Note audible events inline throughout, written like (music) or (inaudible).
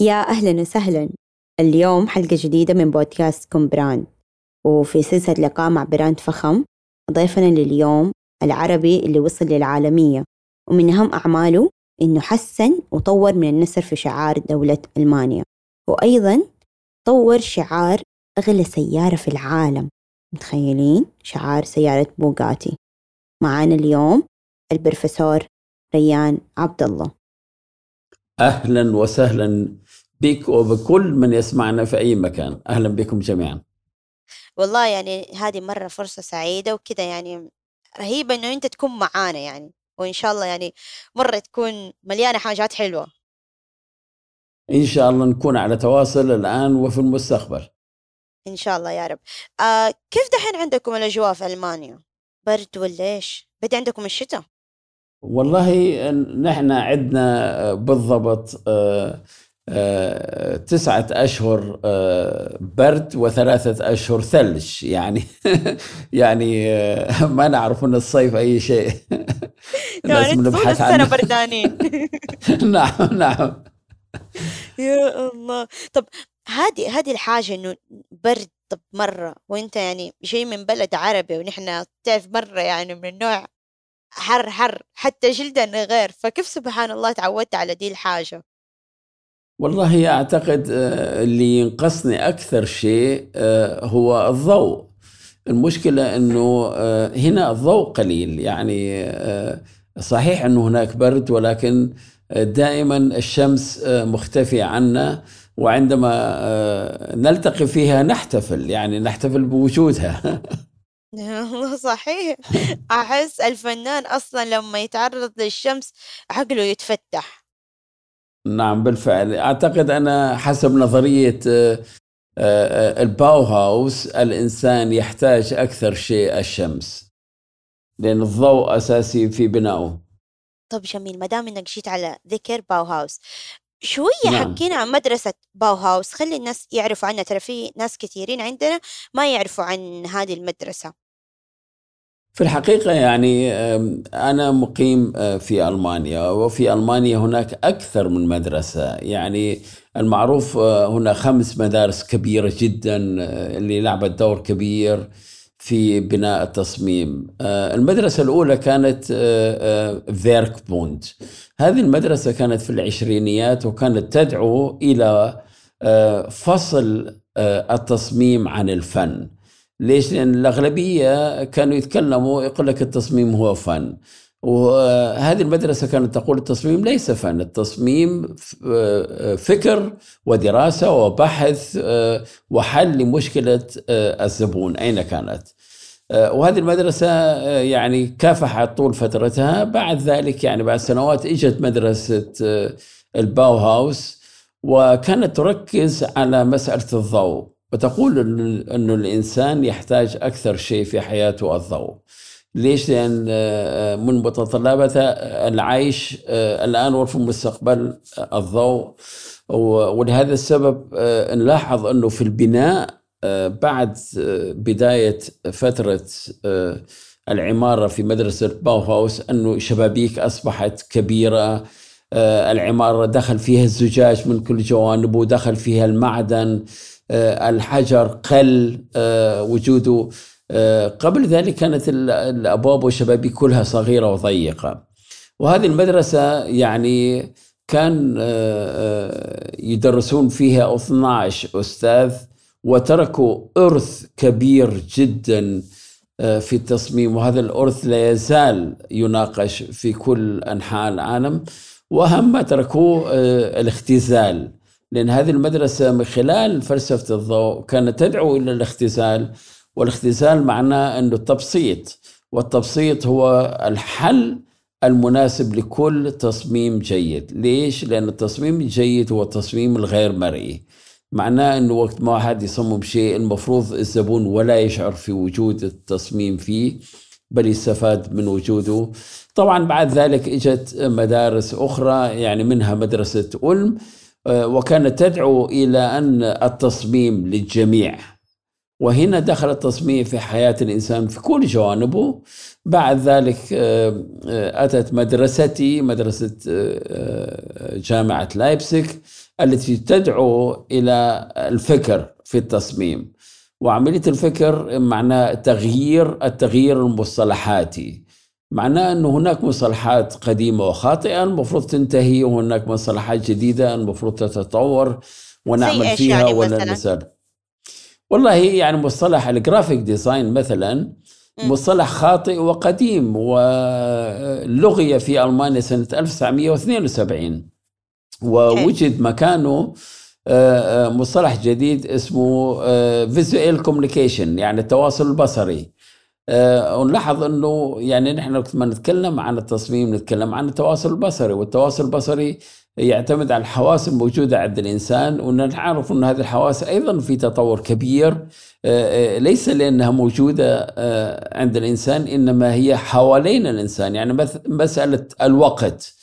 يا أهلا وسهلا. اليوم حلقة جديدة من بودكاست كوم brand. وفي سلسلة لقاء مع brand فخم ضيفنا لليوم العربي اللي وصل للعالمية. ومن أهم أعماله إنه حسن وطور من النسر في شعار دولة ألمانيا. وأيضا طور شعار أغلى سيارة في العالم. متخيلين؟ شعار سيارة بوغاتي. معانا اليوم البروفيسور ريان عبد الله أهلا وسهلا بك وبكل من يسمعنا في أي مكان. أهلا بكم جميعا. والله يعني هذه مرة فرصة سعيدة وكذا يعني رهيبة إنه أنت تكون معانا يعني. وإن شاء الله يعني مرة تكون مليانة حاجات حلوة. إن شاء الله نكون على تواصل الآن وفي المستقبل. إن شاء الله يا رب. آه كيف دحين عندكم الأجواء في ألمانيا؟ برد ولا إيش؟ بدي عندكم الشتاء؟ والله نحن عندنا بالضبط آه، تسعة أشهر آه، برد وثلاثة أشهر ثلج. يعني (laughs) يعني آه، ما نعرف من الصيف أي شيء. (laughs) يعني طول السنة (laughs) بردانين. نعم نعم. يا الله. طب هذه هذه الحاجة إنه برد طب مرة. وأنت يعني جاي من بلد عربي ونحن تعرف مرة يعني من النوع حر حر. حتى جلدنا غير. فكيف سبحان الله تعودت على دي الحاجة؟ والله أعتقد آه، اللي ينقصني أكثر شيء آه، هو الضوء. المشكلة أنه آه، هنا الضوء قليل. يعني صحيح أنه هناك برد ولكن دائما الشمس مختفية عنا وعندما نلتقي فيها نحتفل. يعني نحتفل بوجودها. والله (laughs) (laughs) صحيح. أحس الفنان أصلا لما يتعرض للشمس عقله يتفتح. نعم بالفعل. أعتقد أنا حسب نظرية آه، آه، الباوهاوس الإنسان يحتاج أكثر شيء الشمس لأن الضوء أساسي في بنائه طب جميل. ما دام إنك جيت على ذكر باوهاوس شوية نعم. حكينا عن مدرسة باوهاوس خلي الناس يعرفوا عنها. ترى في ناس كثيرين عندنا ما يعرفوا عن هذه المدرسة. في الحقيقة يعني أنا مقيم آه، في ألمانيا وفي ألمانيا هناك أكثر من مدرسة. يعني المعروف آه، هنا خمس مدارس كبيرة جدا آه، اللي لعبت دور كبير في بناء التصميم. المدرسة الأولى كانت فيرك بوند هذه المدرسة كانت في العشرينيات وكانت تدعو إلى فصل التصميم عن الفن. ليش؟ لأن الأغلبية كانوا يتكلموا يقول لك التصميم هو فن. وهذه المدرسة كانت تقول التصميم ليس فن التصميم آه، فكر ودراسة وبحث آه، وحل لمشكلة آه، الزبون. أين كانت؟ وهذه المدرسة يعني كافحت طول فترتها. بعد ذلك يعني بعد سنوات إجت مدرسة آه، الباوهاوس وكانت تركز على مسألة الضوء. وتقول أنه الإنسان يحتاج أكثر شيء في حياته الضوء. ليش؟ لأن آه، من متطلباتها العيش آه، الآن وفي المستقبل آه، الضوء. ولهذا السبب آه، نلاحظ أنه في البناء آه، بعد آه، بداية فترة آه، العمارة في مدرسة باوهاوس أنه شبابيك أصبحت كبيرة. آه، العمارة دخل فيها الزجاج من كل جوانبه دخل فيها المعدن. آه، الحجر قل آه، وجوده آه، قبل ذلك كانت ال- الأبواب والشبابيك كلها صغيرة وضيقة. وهذه المدرسة يعني كان آه، آه، يدرسون فيها 12 أستاذ وتركوا إرث كبير جدا آه، في التصميم. وهذا الإرث لا يزال يناقش في كل أنحاء العالم. وأهم ما تركوه آه، الاختزال. لأن هذه المدرسة من خلال فلسفة الضوء كانت تدعو إلى الاختزال والاختزال معناه أنه التبسيط والتبسيط هو الحل المناسب لكل تصميم جيد. ليش؟ لأن التصميم الجيد هو التصميم الغير مرئي. معناه أنه وقت ما واحد يصمم شيء المفروض الزبون ولا يشعر في وجود التصميم فيه بل يستفاد من وجوده. طبعا بعد ذلك إجت مدارس أخرى يعني منها مدرسة ألم وكانت تدعو إلى أن التصميم للجميع. وهنا دخل التصميم في حياة الإنسان في كل جوانبه. بعد ذلك آه، آه، أتت مدرستي مدرسة آه، جامعة لايبسك التي تدعو إلى الفكر في التصميم. وعملية الفكر معناه تغيير التغيير المصطلحاتي. معناه أن هناك مصطلحات قديمة وخاطئة المفروض تنتهي وهناك مصطلحات جديدة المفروض تتطور ونعمل فيها يعني ولا نسال والله يعني مصطلح ال graphic design مثلا مصطلح خاطئ وقديم ولغي في ألمانيا سنة 1972 ووجد مكانه آه، آه، مصطلح جديد اسمه visual communication يعني التواصل البصري. آه، ونلاحظ إنه يعني نحن وقت ما نتكلم عن التصميم نتكلم عن التواصل البصري والتواصل البصري يعتمد على الحواس الموجودة عند الإنسان ونعرف أن هذه الحواس أيضا في تطور كبير ليس لأنها موجودة عند الإنسان إنما هي حوالين الإنسان. يعني مسألة الوقت.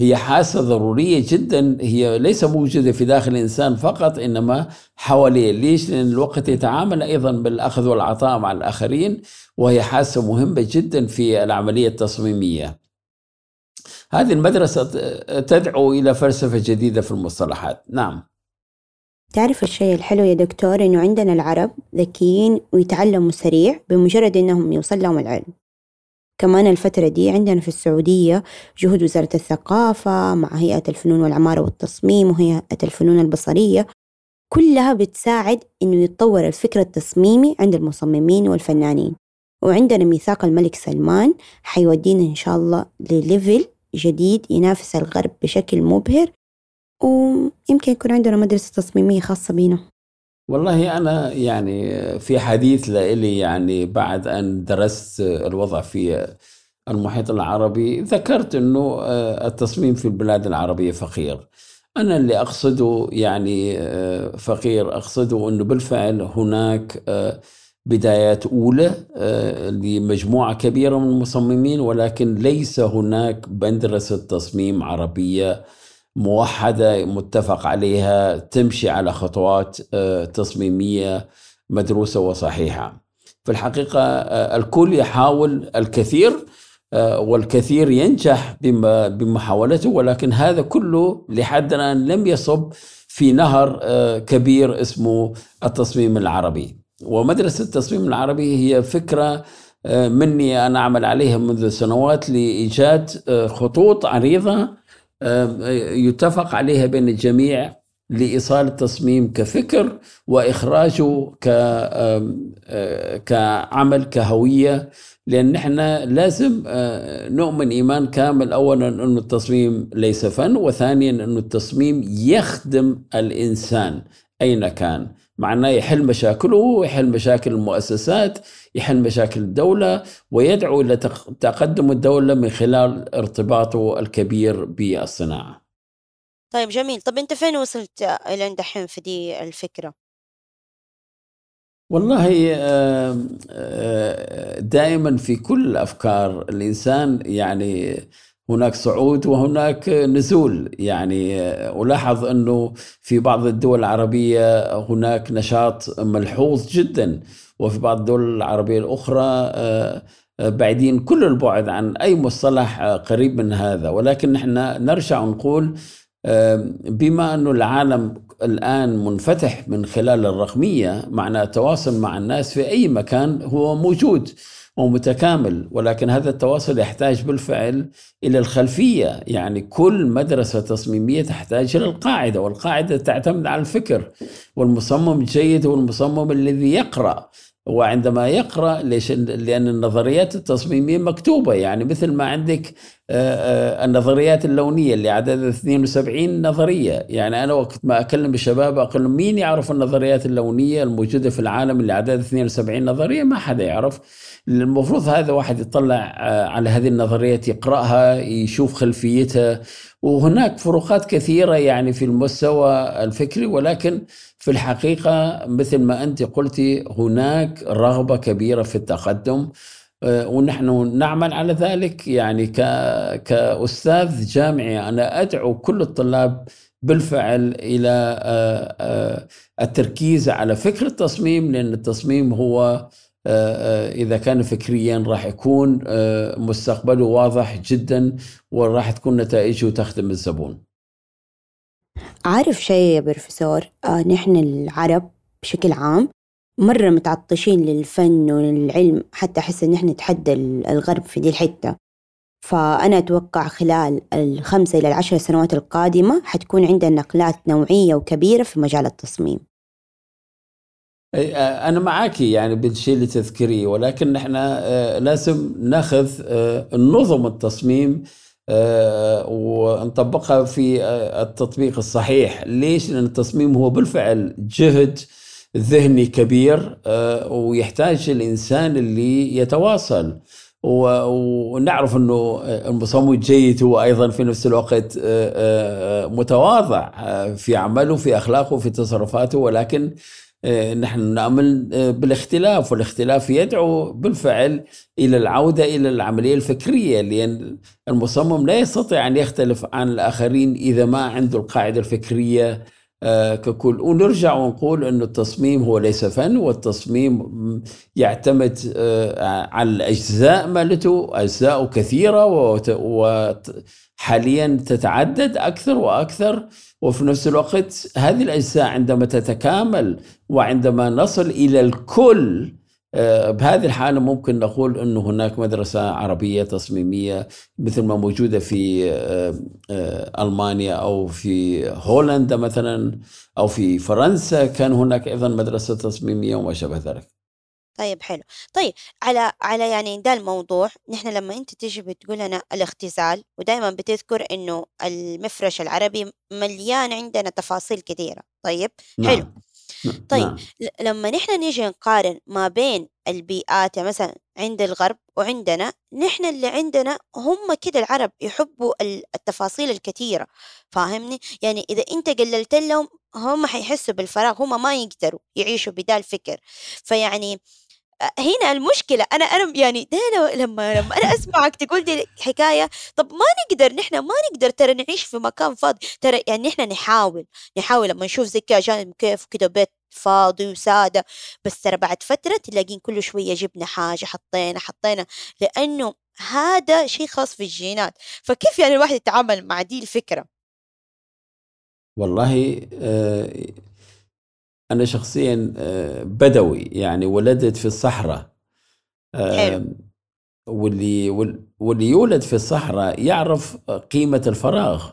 هي حاسة ضرورية جدا هي ليس موجودة في داخل الإنسان فقط إنما حواليه. ليش؟ لأن الوقت يتعامل أيضا بالأخذ والعطاء مع الآخرين وهي حاسة مهمة جدا في العملية التصميمية. هذه المدرسة تدعو إلى فلسفة جديدة في المصطلحات. نعم. تعرف الشيء الحلو يا دكتور إنه عندنا العرب ذكيين ويتعلموا سريع بمجرد إنهم يوصل لهم العلم. كمان الفترة دي عندنا في السعودية جهود وزارة الثقافة مع هيئة الفنون والعمارة والتصميم وهيئة الفنون البصرية. كلها بتساعد إنه يتطور الفكر التصميمي عند المصممين والفنانين. وعندنا ميثاق الملك سلمان حيودينا إن شاء الله لليفل جديد ينافس الغرب بشكل مبهر ويمكن يكون عندنا مدرسة تصميمية خاصة بينا. والله أنا يعني في حديث لإلي يعني بعد أن درست الوضع في المحيط العربي ذكرت أنه آه، التصميم في البلاد العربية فقير. أنا اللي أقصده يعني آه، فقير أقصده أنه بالفعل هناك آه، بدايات أولى لمجموعة كبيرة من المصممين ولكن ليس هناك مدرسة تصميم عربية موحدة متفق عليها تمشي على خطوات آه، تصميمية مدروسة وصحيحة. في الحقيقة آه، الكل يحاول الكثير آه، والكثير ينجح بمحاولته ولكن هذا كله لحد الآن لم يصب في نهر كبير اسمه التصميم العربي. ومدرسة التصميم العربي هي فكرة مني أنا أعمل عليها منذ سنوات لإيجاد خطوط عريضة يتفق عليها بين الجميع لإيصال التصميم كفكر وإخراجه كعمل كهوية لأن نحن لازم نؤمن إيمان كامل أولا أن التصميم ليس فن وثانيا أن التصميم يخدم الإنسان. أين كان؟ معناه يحل مشاكله ويحل مشاكل المؤسسات يحل مشاكل الدولة ويدعو إلى تقدم الدولة من خلال ارتباطه الكبير بالصناعة. طيب جميل. طب أنت فين وصلت إلى دحين في دي الفكرة؟ والله دائما في كل الأفكار الإنسان يعني هناك صعود وهناك نزول. يعني ألاحظ أنه في بعض الدول العربية هناك نشاط ملحوظ جدا وفي بعض الدول العربية الأخرى آه، آه، بعيدين كل البعد عن أي مصطلح قريب من هذا. ولكن نحن نرجع ونقول بما أن العالم الآن منفتح من خلال الرقمية معنى التواصل مع الناس في أي مكان هو موجود. ومتكامل ولكن هذا التواصل يحتاج بالفعل إلى الخلفية. يعني كل مدرسة تصميمية تحتاج إلى القاعدة والقاعدة تعتمد على الفكر والمصمم الجيد هو المصمم الذي يقرأ. وعندما يقرأ ليش؟ لأن النظريات التصميمية مكتوبة. يعني مثل ما عندك آه، آه، النظريات اللونية اللي عددها 72 نظرية. يعني أنا وقت ما أكلم الشباب أقول لهم مين يعرف النظريات اللونية الموجودة في العالم اللي عددها 72 نظرية؟ ما حدا يعرف. المفروض هذا واحد يطلع آه، على هذه النظريات يقرأها يشوف خلفيتها. وهناك فروقات كثيرة يعني في المستوى الفكري ولكن في الحقيقة مثل ما أنت قلتي هناك رغبة كبيرة في التقدم آه، ونحن نعمل على ذلك. يعني كأستاذ جامعي أنا أدعو كل الطلاب بالفعل إلى آه، التركيز على فكر التصميم لأن التصميم هو آه، آه، إذا كان فكريا راح يكون آه، مستقبله واضح جدا وراح تكون نتائجه تخدم الزبون. عارف شيء يا بروفيسور؟ آه نحن العرب بشكل عام مرة متعطشين للفن وللعلم حتى أحس إن إحنا نتحدى الغرب في دي الحتة. فأنا أتوقع خلال الخمسة إلى العشر سنوات القادمة حتكون عندنا نقلات نوعية وكبيرة في مجال التصميم. أنا معك يعني بالشيء اللي تذكريه ولكن نحن لازم نأخذ النظم التصميم ونطبقها في التطبيق الصحيح ليش؟ لأن التصميم هو بالفعل جهد ذهني كبير ويحتاج الإنسان اللي يتواصل ونعرف إنه المصمم الجيد هو أيضا في نفس الوقت متواضع في عمله في أخلاقه في تصرفاته ولكن نحن نأمل بالاختلاف والاختلاف يدعو بالفعل إلى العودة إلى العملية الفكرية لأن المصمم لا يستطيع أن يختلف عن الآخرين إذا ما عنده القاعدة الفكرية. آه، ككل. ونرجع ونقول أن التصميم هو ليس فن والتصميم يعتمد آه، على الأجزاء مالته أجزاء كثيرة وحاليا تتعدد أكثر وأكثر. وفي نفس الوقت هذه الأجزاء عندما تتكامل وعندما نصل إلى الكل آه، بهذه الحالة ممكن نقول أن هناك مدرسة عربية تصميمية مثل ما موجودة في آه، آه، ألمانيا أو في هولندا مثلا أو في فرنسا كان هناك أيضا مدرسة تصميمية وما شابه ذلك. طيب حلو. طيب على على يعني ده الموضوع نحن لما أنت تيجي بتقول لنا الاختزال ودائما بتذكر إنه المفرش العربي مليان عندنا تفاصيل كثيرة. طيب نعم. حلو طيب نعم. لما نحن نيجي نقارن ما بين البيئات يعني مثلا عند الغرب وعندنا نحن اللي عندنا هم كده العرب يحبوا التفاصيل الكثيرة. فاهمني؟ يعني إذا أنت قللت لهم هم حيحسوا بالفراغ هم ما يقدروا يعيشوا بدا الفكر فيعني هنا المشكلة أنا أنا يعني ده لما لما أنا أسمعك تقول دي حكاية طب ما نقدر نحن ما نقدر ترى نعيش في مكان فاضي ترى يعني نحن نحاول نحاول لما نشوف زي كذا كيف كده بيت فاضي وسادة بس ترى بعد فترة تلاقين كل شوية جبنا حاجة حطينا حطينا لأنه هذا شيء خاص في الجينات. فكيف يعني الواحد يتعامل مع دي الفكرة؟ والله آه أنا شخصيا آه، بدوي يعني ولدت في الصحراء. حلو. واللي واللي يولد في الصحراء يعرف قيمة الفراغ.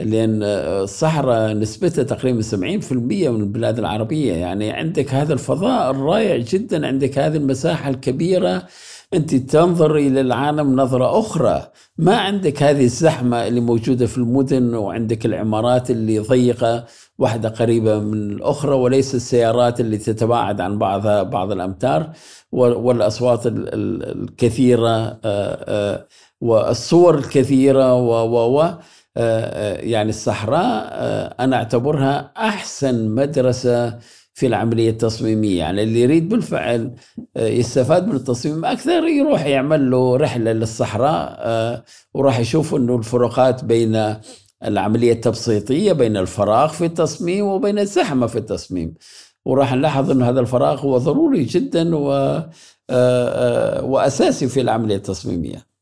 لأن الصحراء نسبتها تقريبا 70% من البلاد العربية. يعني عندك هذا الفضاء الرائع جدا عندك هذه المساحة الكبيرة. أنت تنظر إلى العالم نظرة أخرى. ما عندك هذه الزحمة اللي موجودة في المدن وعندك العمارات اللي ضيقة واحدة قريبة من الأخرى وليس السيارات اللي تتباعد عن بعضها بعض الأمتار والأصوات الكثيرة والصور الكثيرة و و يعني الصحراء أنا أعتبرها أحسن مدرسة في العملية التصميمية. يعني اللي يريد بالفعل يستفاد من التصميم أكثر يروح يعمل له رحلة للصحراء وراح يشوف أنه الفروقات بين العملية التبسيطية بين الفراغ في التصميم وبين الزحمة في التصميم. وراح نلاحظ أن هذا الفراغ هو ضروري جدا و آه، آه، وأساسي في العملية التصميمية.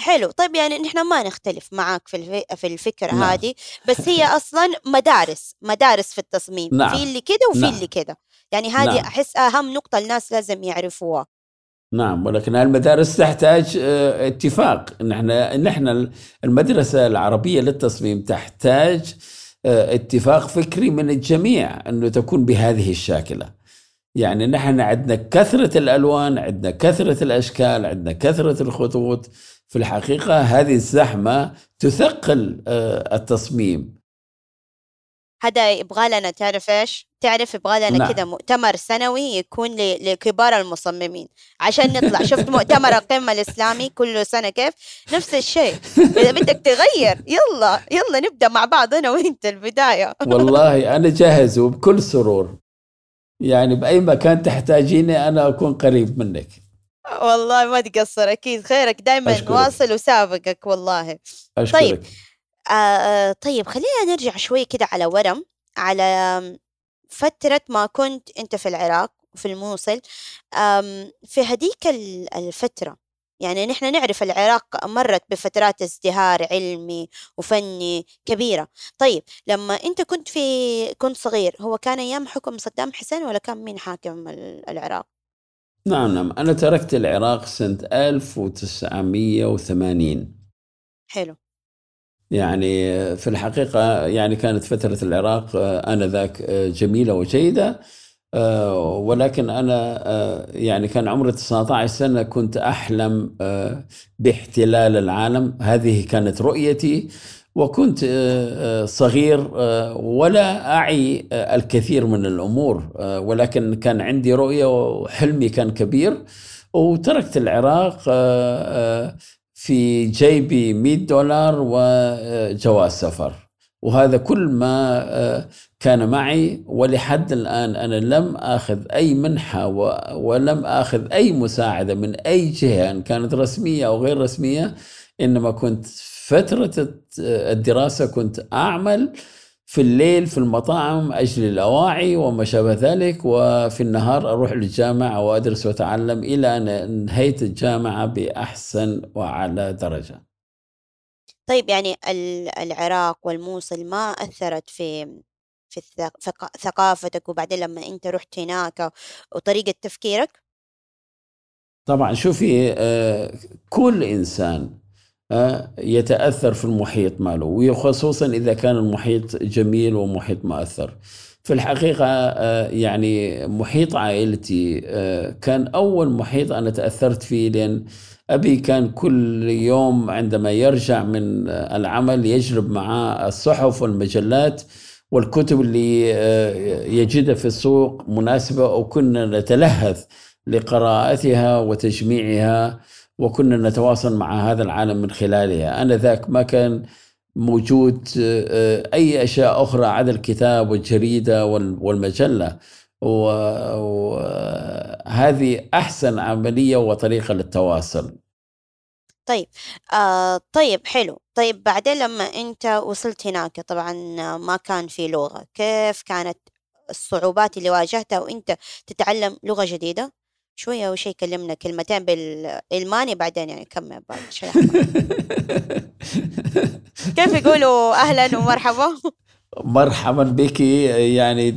حلو طيب يعني نحن ما نختلف معك في في الفكرة نعم. هذه بس هي أصلا مدارس مدارس في التصميم نعم. في اللي كده وفي نعم. اللي كده يعني هذه نعم. أحس أهم نقطة الناس لازم يعرفوها نعم ولكن المدارس تحتاج آه، اتفاق نحن نحن المدرسة العربية للتصميم تحتاج آه، اتفاق فكري من الجميع إنه تكون بهذه الشاكلة يعني نحن عندنا كثرة الألوان عندنا كثرة الأشكال عندنا كثرة الخطوط في الحقيقة هذه الزحمة تثقل آه، التصميم. هذا يبغى لنا تعرف إيش؟ تعرف يبغى لنا نعم. كذا مؤتمر سنوي يكون لكبار المصممين. عشان نطلع. (laughs) شفت مؤتمر القمة الإسلامي كل سنة كيف؟ نفس الشيء. إذا بدك تغير يلا يلا نبدأ مع بعض أنا وأنت البداية. (laughs) والله أنا جاهز وبكل سرور. يعني بأي مكان تحتاجيني أنا أكون قريب منك. والله ما تقصر أكيد خيرك دائما واصل وسابقك والله أشكرك. طيب آه طيب خلينا نرجع شوي كده على ورم على فترة ما كنت أنت في العراق وفي الموصل في هديك الفترة يعني نحن نعرف العراق مرت بفترات ازدهار علمي وفني كبيرة طيب لما أنت كنت في كنت صغير هو كان أيام حكم صدام حسين ولا كان مين حاكم العراق؟ نعم نعم. أنا تركت العراق سنة 1980 حلو. يعني في الحقيقة يعني كانت فترة العراق آنذاك جميلة وجيدة آه، ولكن أنا آه، يعني كان عمري 19 سنة كنت أحلم آه، باحتلال العالم. هذه كانت رؤيتي. وكنت صغير ولا أعي الكثير من الأمور ولكن كان عندي رؤية وحلمي كان كبير وتركت العراق في جيبي 100 دولار وجواز سفر. وهذا كل ما كان معي ولحد الآن أنا لم أخذ أي منحة ولم أخذ أي مساعدة من أي جهة إن كانت رسمية أو غير رسمية إنما كنت فترة الدراسة كنت أعمل في الليل في المطاعم أجل الأواعي وما شابه ذلك وفي النهار أروح للجامعة وأدرس وأتعلم إلى أن انهيت الجامعة بأحسن وأعلى درجة طيب يعني العراق والموصل ما أثرت في في ثقافتك وبعدين لما أنت رحت هناك وطريقة تفكيرك؟ طبعا شوفي آه، كل إنسان آه، يتأثر في المحيط ماله وخصوصا إذا كان المحيط جميل ومحيط مؤثر. في الحقيقة آه، يعني محيط عائلتي كان أول محيط أنا تأثرت فيه لأن أبي كان كل يوم عندما يرجع من العمل يجلب معاه الصحف والمجلات والكتب اللي آه، يجدها في السوق مناسبة وكنا نتلهذ لقراءتها وتجميعها. وكنا نتواصل مع هذا العالم من خلالها. أنا ذاك ما كان موجود آه، أي أشياء أخرى عدا الكتاب والجريدة والمجلة. وهذه أحسن عملية وطريقة للتواصل. طيب آه طيب حلو. طيب بعدين لما أنت وصلت هناك طبعا ما كان في لغة كيف كانت الصعوبات اللي واجهتها وأنت تتعلم لغة جديدة؟ شوية أول شيء كلمنا كلمتين بالألماني بعدين يعني كمل بعد شوية (laughs) كيف يقولوا أهلا ومرحبا؟ مرحبا بك. يعني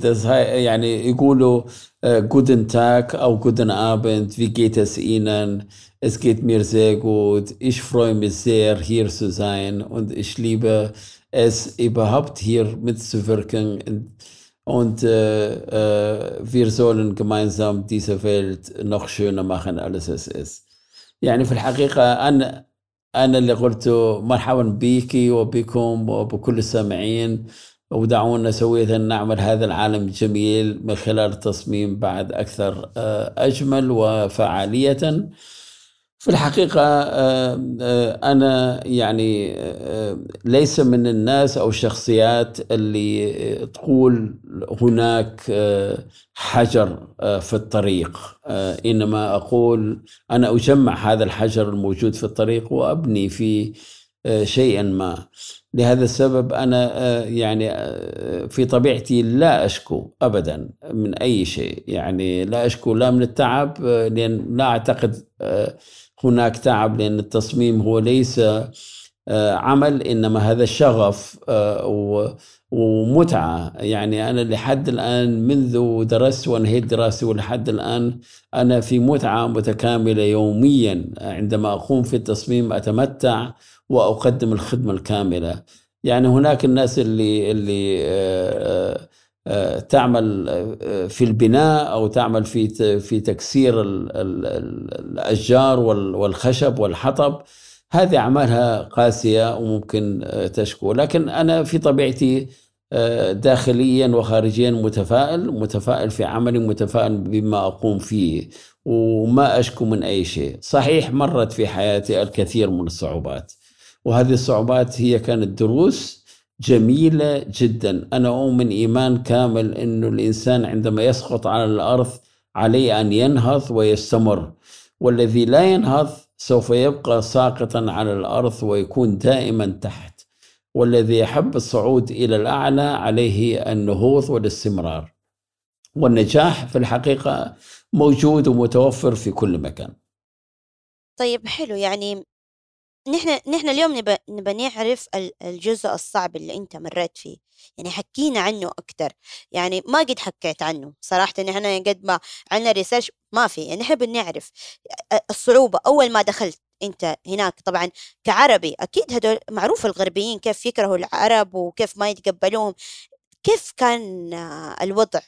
يعني يقولوا جودن تاك أو جودن ابند في geht es Ihnen es geht mir sehr gut. Ich freue mich sehr hier zu sein. Und ich liebe es überhaupt hier mitzuwirken. Und äh, äh, wir sollen gemeinsam diese Welt noch schöner machen als es ist. يعني في الحقيقة أنا أنا اللي قلت مرحبا بك وبكم وبكل السامعين ودعونا سوية نعمل هذا العالم الجميل من خلال التصميم بعد أكثر آه، أجمل وفعالية. في الحقيقة آه، آه، أنا يعني ليس من الناس أو الشخصيات اللي تقول هناك حجر في الطريق. إنما أقول أنا أجمع هذا الحجر الموجود في الطريق وأبني فيه شيئا ما. لهذا السبب آه، يعني آه، في طبيعتي لا أشكو ابدا من أي شيء. يعني لا أشكو لا من التعب آه، لأن لا أعتقد هناك تعب لأن التصميم هو ليس عمل إنما هذا شغف ومتعة. يعني أنا لحد الآن منذ درست وانهيت دراستي ولحد الآن أنا في متعة متكاملة يوميا. عندما أقوم في التصميم أتمتع وأقدم الخدمة الكاملة. يعني هناك الناس اللي اللي آه، آه، تعمل آه، في البناء أو تعمل في في تكسير الأشجار والخشب والحطب. هذه أعمالها قاسية وممكن تشكو. لكن أنا في طبيعتي داخليا وخارجيا متفائل متفائل في عملي متفائل بما أقوم فيه وما أشكو من أي شيء. صحيح مرت في حياتي الكثير من الصعوبات وهذه الصعوبات هي كانت دروس جميلة جدا. أنا أؤمن إيمان كامل أنه الإنسان عندما يسقط على الأرض عليه أن ينهض ويستمر والذي لا ينهض سوف يبقى ساقطا على الأرض ويكون دائما تحت والذي يحب الصعود إلى الأعلى عليه النهوض والاستمرار. والنجاح في الحقيقة موجود ومتوفر في كل مكان. طيب حلو. يعني نحن نحن اليوم نبى نبى نعرف الجزء الصعب اللي أنت مريت فيه. يعني حكينا عنه أكثر يعني ما قد حكيت عنه. صراحة نحن قد ما عندنا ريسيرش ما في. يعني نحب نعرف الصعوبة أول ما دخلت أنت هناك طبعا كعربي. أكيد هدول معروف الغربيين كيف يكرهوا العرب وكيف ما يتقبلوهم. كيف كان الوضع؟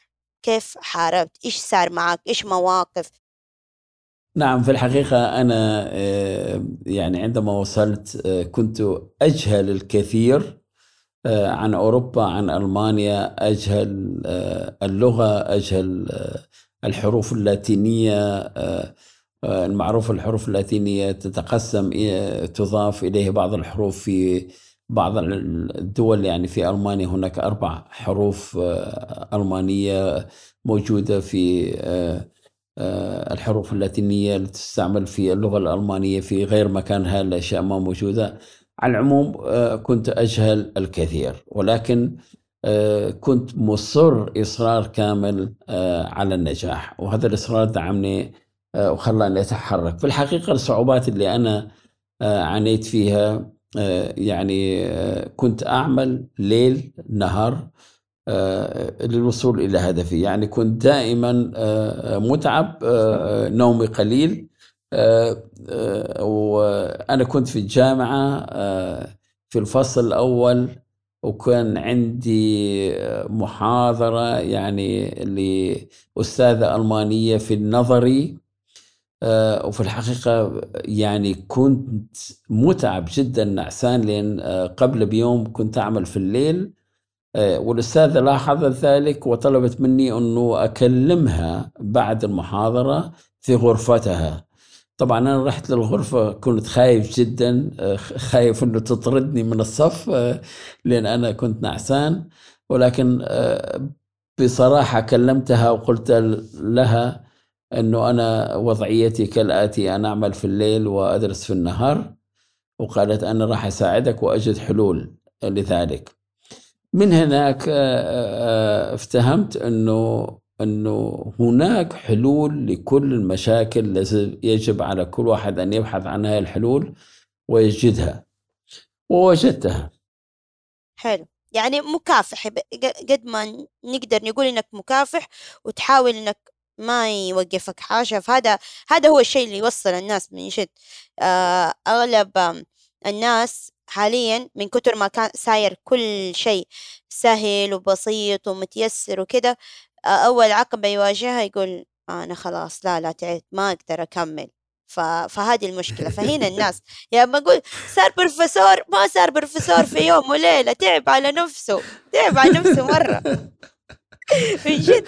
كيف حاربت؟ إيش صار معك؟ إيش مواقف؟ نعم في الحقيقة أنا آه، يعني عندما وصلت آه، كنت أجهل الكثير آه، عن أوروبا عن ألمانيا أجهل اللغة أجهل الحروف اللاتينية المعروف الحروف اللاتينية تتقسم تضاف إليه بعض الحروف في بعض الدول. يعني في ألمانيا هناك أربع حروف ألمانية موجودة في الحروف اللاتينية التي تستعمل في اللغة الألمانية في غير مكانها الأشياء ما موجودة. على العموم آه، كنت أجهل الكثير ولكن آه، كنت مصر إصرار كامل على النجاح وهذا الإصرار دعمني وخلاني أتحرك. في الحقيقة الصعوبات اللي أنا عانيت فيها يعني كنت أعمل ليل نهار آه، للوصول إلى هدفي. يعني كنت دائما آه، متعب آه، نومي قليل وأنا كنت في الجامعة في الفصل الأول وكان عندي محاضرة يعني لأستاذة ألمانية في النظري وفي الحقيقة يعني كنت متعب جدا نعسان لأن قبل بيوم كنت أعمل في الليل آه، والأستاذة لاحظت ذلك وطلبت مني أنه أكلمها بعد المحاضرة في غرفتها. طبعا أنا رحت للغرفة كنت خايف جدا آه، خايف أنه تطردني من الصف آه، لأن أنا كنت نعسان. ولكن بصراحة كلمتها وقلت لها أنه أنا وضعيتي كالآتي أنا أعمل في الليل وأدرس في النهار. وقالت أنا راح أساعدك وأجد حلول لذلك. من هناك آه، آه، آه، افتهمت أنه أنه هناك حلول لكل المشاكل يجب على كل واحد أن يبحث عن هذه الحلول ويجدها ووجدتها. حلو. يعني مكافح. قد ما نقدر نقول إنك مكافح وتحاول إنك ما يوقفك حاجة فهذا هذا هو الشيء اللي يوصل الناس من جد. أغلب الناس حاليا من كتر ما كان ساير كل شيء سهل وبسيط ومتيسر وكده أول عقبة يواجهها يقول أنا خلاص لا لا تعبت ما أقدر أكمل. ف... فهذه المشكلة. فهنا الناس (laughs) يا يعني أقول صار بروفيسور ما صار بروفيسور في يوم وليلة تعب على نفسه تعب على نفسه مرة. (laughs) من جد.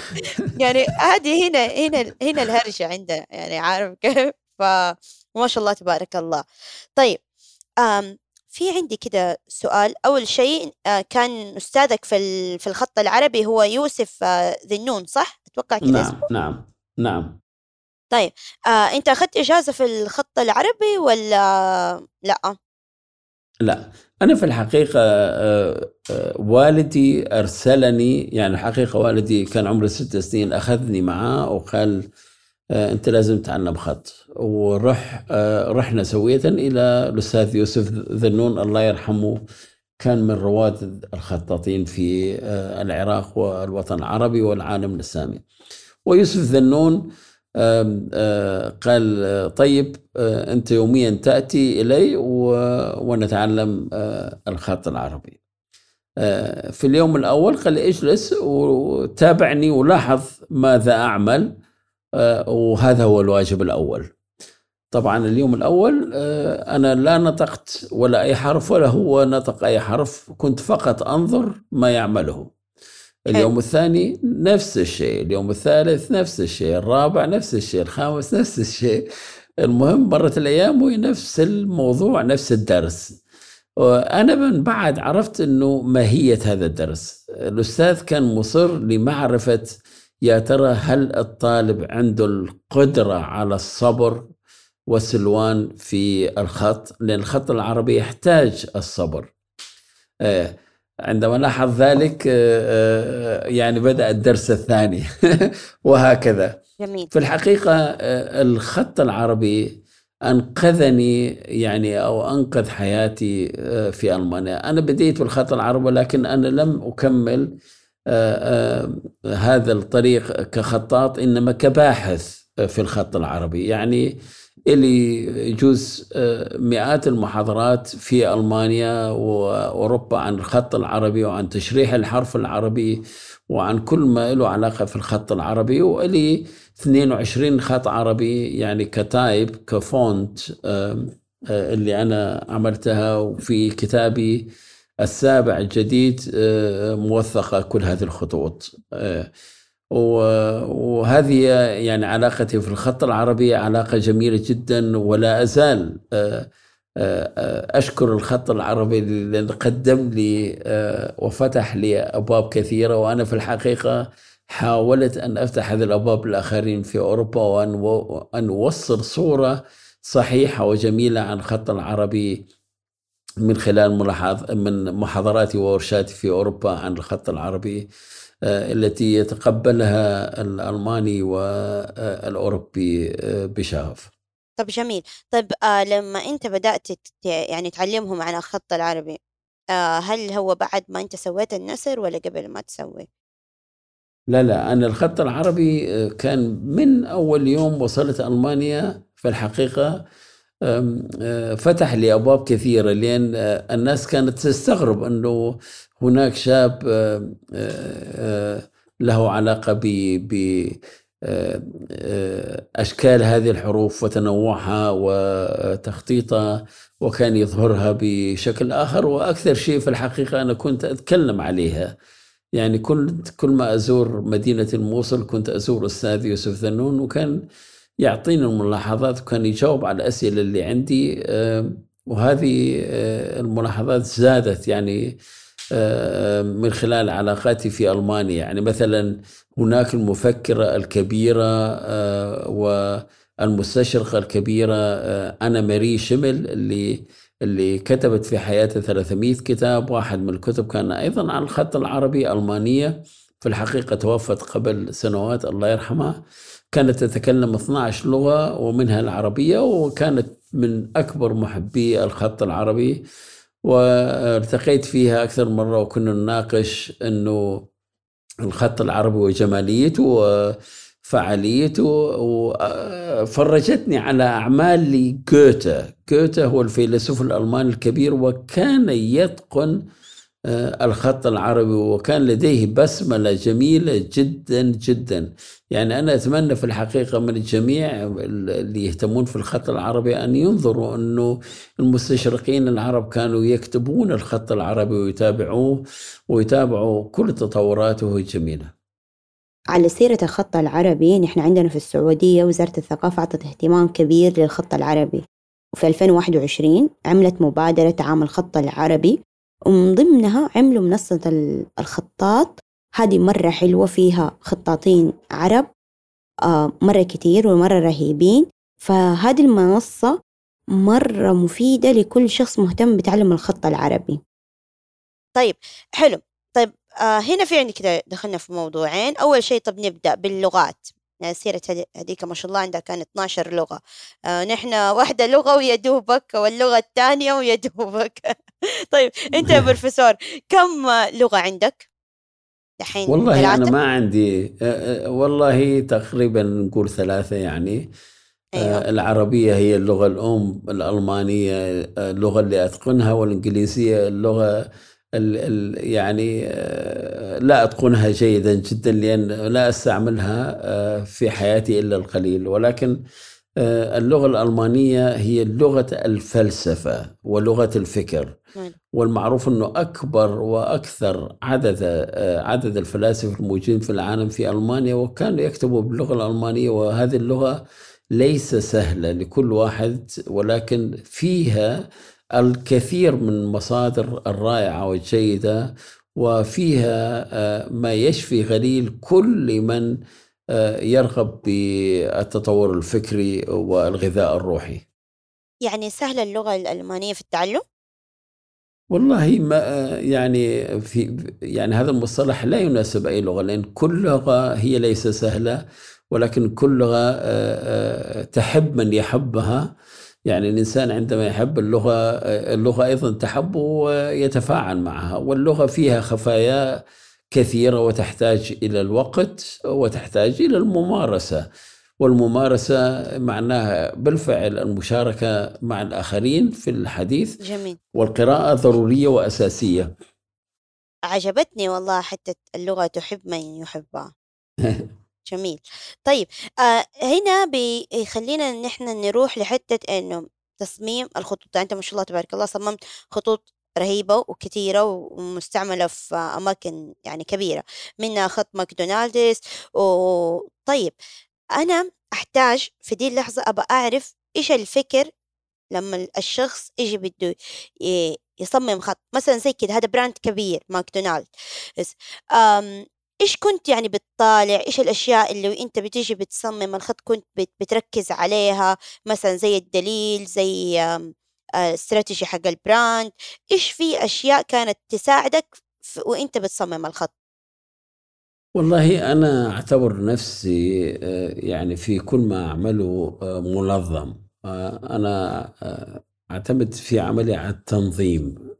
يعني هذه هنا هنا هنا الهرجة عندنا يعني عارف كيف؟ فما شاء الله تبارك الله. طيب في عندي كده سؤال أول شيء آه، كان أستاذك في في الخط العربي هو يوسف آه، ذنون صح؟ أتوقع كده نعم اسمه؟ نعم نعم طيب آه، أنت أخذت إجازة في الخط العربي ولا لأ؟ لا أنا في الحقيقة والدي أرسلني يعني الحقيقة والدي كان عمره ست سنين أخذني معاه وقال آه، انت لازم تتعلم خط ورح آه، رحنا سوية إلى الأستاذ يوسف ذنون الله يرحمه كان من رواد الخطاطين في آه، العراق والوطن العربي والعالم الإسلامي. ويوسف ذنون قال طيب أنت يوميا تأتي إلي ونتعلم الخط العربي. في اليوم الأول قال اجلس وتابعني ولاحظ ماذا أعمل. آه، وهذا هو الواجب الأول. طبعا اليوم الأول آه، أنا لا نطقت ولا أي حرف ولا هو نطق أي حرف كنت فقط أنظر ما يعمله. اليوم الثاني نفس الشيء اليوم الثالث نفس الشيء الرابع نفس الشيء الخامس نفس الشيء. المهم مرت الأيام ونفس الموضوع نفس الدرس. أنا من بعد عرفت أنه ماهية هذا الدرس. الأستاذ كان مصر لمعرفة يا ترى هل الطالب عنده القدرة على الصبر والسلوان في الخط؟ لأن الخط العربي يحتاج الصبر. آه، عندما لاحظ ذلك آه، آه، يعني بدأ الدرس الثاني. (laughs) وهكذا. جميل. في الحقيقة الخط العربي أنقذني يعني أو أنقذ حياتي في ألمانيا. أنا بديت بالخط العربي لكن أنا لم أكمل هذا الطريق كخطاط إنما كباحث في الخط العربي. يعني اللي يجوز مئات المحاضرات في ألمانيا وأوروبا عن الخط العربي وعن تشريح الحرف العربي وعن كل ما له علاقة في الخط العربي. وإلي 22 خط عربي يعني كتايب كفونت اللي أنا عملتها وفي كتابي السابع الجديد موثقة كل هذه الخطوط. وهذه يعني علاقتي في الخط العربي علاقة جميلة جدا ولا أزال أشكر الخط العربي لأنه قدم لي وفتح لي أبواب كثيرة وأنا في الحقيقة حاولت أن أفتح هذه الأبواب للآخرين في أوروبا وأن أن أوصل صورة صحيحة وجميلة عن الخط العربي. من خلال ملاحظ من محاضراتي وورشاتي في أوروبا عن الخط العربي التي يتقبلها الألماني والأوروبي بشغف طب جميل طيب آه لما أنت بدأت يعني تعلمهم عن الخط العربي آه هل هو بعد ما أنت سويت النسر ولا قبل ما تسوي؟ لا لا أنا الخط العربي آه، كان من أول يوم وصلت ألمانيا في الحقيقة آه، فتح لي أبواب كثيرة لأن آه، الناس كانت تستغرب أنه هناك شاب له علاقة ب أشكال هذه الحروف وتنوعها وتخطيطها وكان يظهرها بشكل آخر. وأكثر شيء في الحقيقة أنا كنت أتكلم عليها. يعني كل كل ما أزور مدينة الموصل كنت أزور أستاذ يوسف ذنون وكان يعطيني الملاحظات وكان يجاوب على الأسئلة اللي عندي وهذه الملاحظات زادت يعني من خلال علاقاتي في ألمانيا. يعني مثلا هناك المفكرة الكبيرة آه، والمستشرقة الكبيرة آه، أنا ماري شمل اللي اللي كتبت في حياتها 300 كتاب واحد من الكتب كان أيضا عن الخط العربي ألمانية. في الحقيقة توفت قبل سنوات الله يرحمها. كانت تتكلم 12 لغة ومنها العربية وكانت من أكبر محبي الخط العربي. والتقيت فيها أكثر مرة وكنا نناقش أنه الخط العربي وجماليته وفعاليته وفرجتني على أعمال لجوتا جوتا هو الفيلسوف الألماني الكبير وكان يتقن الخط العربي وكان لديه بسملة جميلة جدا جدا. يعني أنا أتمنى في الحقيقة من الجميع اللي يهتمون في الخط العربي أن ينظروا أنه المستشرقين العرب كانوا يكتبون الخط العربي ويتابعوه ويتابعوا كل تطوراته الجميلة. على سيرة الخط العربي نحن عندنا في السعودية وزارة الثقافة أعطت اهتمام كبير للخط العربي. وفي 2021 عملت مبادرة عام الخط العربي ومن ضمنها عملوا منصة الخطاط. هذه مرة حلوة فيها خطاطين عرب آه، مرة كتير ومرة رهيبين. فهذه المنصة مرة مفيدة لكل شخص مهتم بتعلم الخط العربي. طيب حلو. طيب آه هنا في عندي كده دخلنا في موضوعين. أول شيء طب نبدأ باللغات. سيرة هذيك ما شاء الله عندها كانت 12 لغة آه نحن واحدة لغة ويا دوبك واللغة الثانية ويا دوبك (laughs) طيب أنت يا (laughs) بروفيسور كم لغة عندك؟ دحين والله ثلاثة؟ أنا ما عندي آه، آه، والله تقريبا نقول ثلاثة يعني أيوة. العربية هي اللغة الأم الألمانية اللغة اللي أتقنها والإنجليزية اللغة ال ال يعني لا أتقنها جيدا جدا لأن لا أستعملها في حياتي إلا القليل ولكن اللغة الألمانية هي لغة الفلسفة ولغة الفكر نعم. والمعروف أنه أكبر وأكثر عدد عدد الفلاسفة الموجودين في العالم في ألمانيا وكانوا يكتبوا باللغة الألمانية وهذه اللغة ليس سهلة لكل واحد ولكن فيها الكثير من المصادر الرائعة والجيدة وفيها ما يشفي غليل كل من آه، يرغب بالتطور الفكري والغذاء الروحي يعني سهلة اللغة الألمانية في التعلم؟ والله ما يعني في يعني هذا المصطلح لا يناسب أي لغة لأن كل لغة هي ليس سهلة ولكن كل لغة آه، آه، تحب من يحبها يعني الإنسان عندما يحب اللغة اللغة أيضا تحب ويتفاعل معها واللغة فيها خفايا كثيرة وتحتاج إلى الوقت وتحتاج إلى الممارسة والممارسة معناها بالفعل المشاركة مع الآخرين في الحديث جميل. والقراءة ضرورية وأساسية. عجبتني والله حتى اللغة تحب من يحبها. (laughs) جميل. طيب آه هنا بيخلينا إن إحنا نروح لحتة إنه تصميم الخطوط. أنت ما شاء الله تبارك الله صممت خطوط رهيبة وكثيرة ومستعملة في أماكن يعني كبيرة منها خط ماكدونالدز وطيب أنا أحتاج في دي اللحظة أبى أعرف إيش الفكر لما الشخص يجي بده يصمم خط. مثلا زي كده هذا brand كبير ماكدونالد إيش كنت يعني بتطالع؟ إيش الأشياء اللي أنت بتيجي بتصمم؟ الخط كنت بتركز عليها؟ مثلا زي الدليل زي الاستراتيجي حق ال brand. إيش في أشياء كانت تساعدك وأنت بتصمم الخط؟ والله أنا أعتبر نفسي يعني في كل ما أعمله منظم. أنا أعتمد في عملي على التنظيم.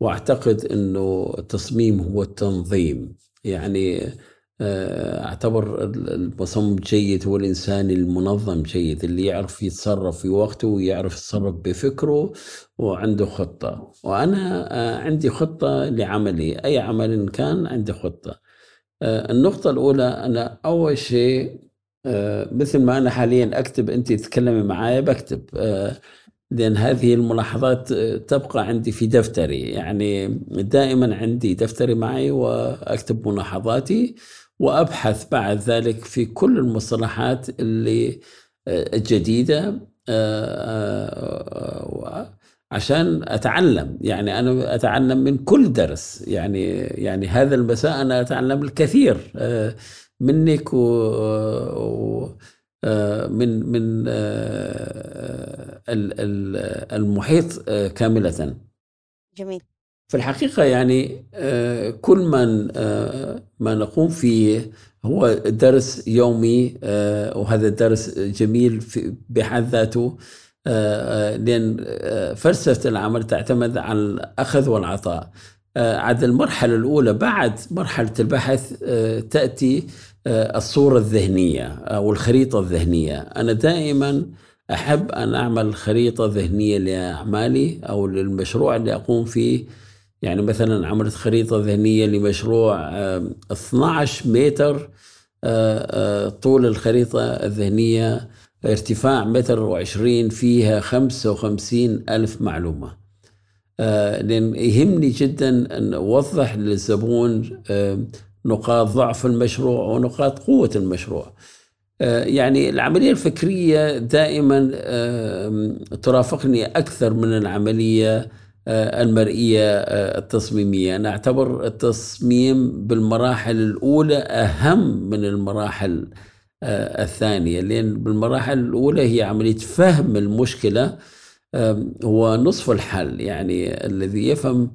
وأعتقد إنه التصميم هو التنظيم. يعني أعتبر المصمم جيد هو الانسان المنظم جيد اللي يعرف يتصرف في وقته ويعرف يتصرف بفكره وعنده خطة. وأنا عندي خطة لعملي. أي عمل كان عندي خطة. النقطة الأولى أنا أول شيء مثل ما أنا حاليا أكتب أنت تتكلمي معايا بكتب. لأن هذه الملاحظات تبقى عندي في دفتري. يعني دائما عندي دفتري معي وأكتب ملاحظاتي وأبحث بعد ذلك في كل المصطلحات اللي الجديدة عشان أتعلم. يعني أنا أتعلم من كل درس. يعني يعني هذا المساء أنا أتعلم الكثير منك و من من المحيط كاملة. جميل. في الحقيقة يعني كل ما ما نقوم فيه هو درس يومي وهذا الدرس جميل بحد ذاته. لأن فلسفة العمل تعتمد على الأخذ والعطاء. عاد المرحلة الأولى بعد مرحلة البحث تأتي الصورة الذهنية أو الخريطة الذهنية. أنا دائما أحب أن أعمل خريطة ذهنية لأعمالي أو للمشروع اللي أقوم فيه. يعني مثلا عملت خريطة ذهنية لمشروع 12 متر طول الخريطة الذهنية ارتفاع متر وعشرين فيها خمسة وخمسين ألف معلومة. لأن يهمني جدا أن أوضح للزبون نقاط ضعف المشروع ونقاط قوة المشروع. يعني العملية الفكرية دائما ترافقني أكثر من العملية المرئية التصميمية. أنا أعتبر التصميم بالمراحل الأولى أهم من المراحل الثانية لأن بالمراحل الأولى هي عملية فهم المشكلة هو نصف الحل. يعني الذي يفهم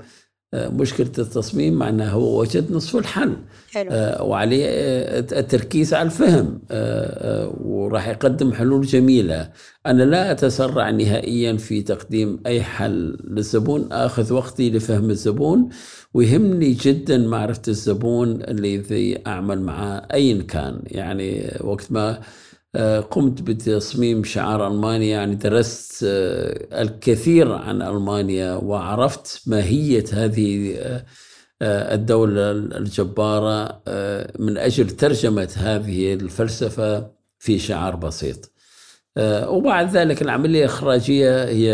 مشكلة التصميم معناه هو وجد نصف الحل. حلو. وعليه التركيز على الفهم. وراح يقدم حلول جميلة. أنا لا أتسرع نهائيا في تقديم أي حل للزبون. أخذ وقتي لفهم الزبون. ويهمني جدا معرفة الزبون الذي أعمل معه أيا كان. يعني وقت ما قمت بتصميم شعار ألمانيا يعني درست الكثير عن ألمانيا وعرفت ماهية هذه الدولة الجبارة من أجل ترجمة هذه الفلسفة في شعار بسيط. وبعد ذلك العملية الإخراجية هي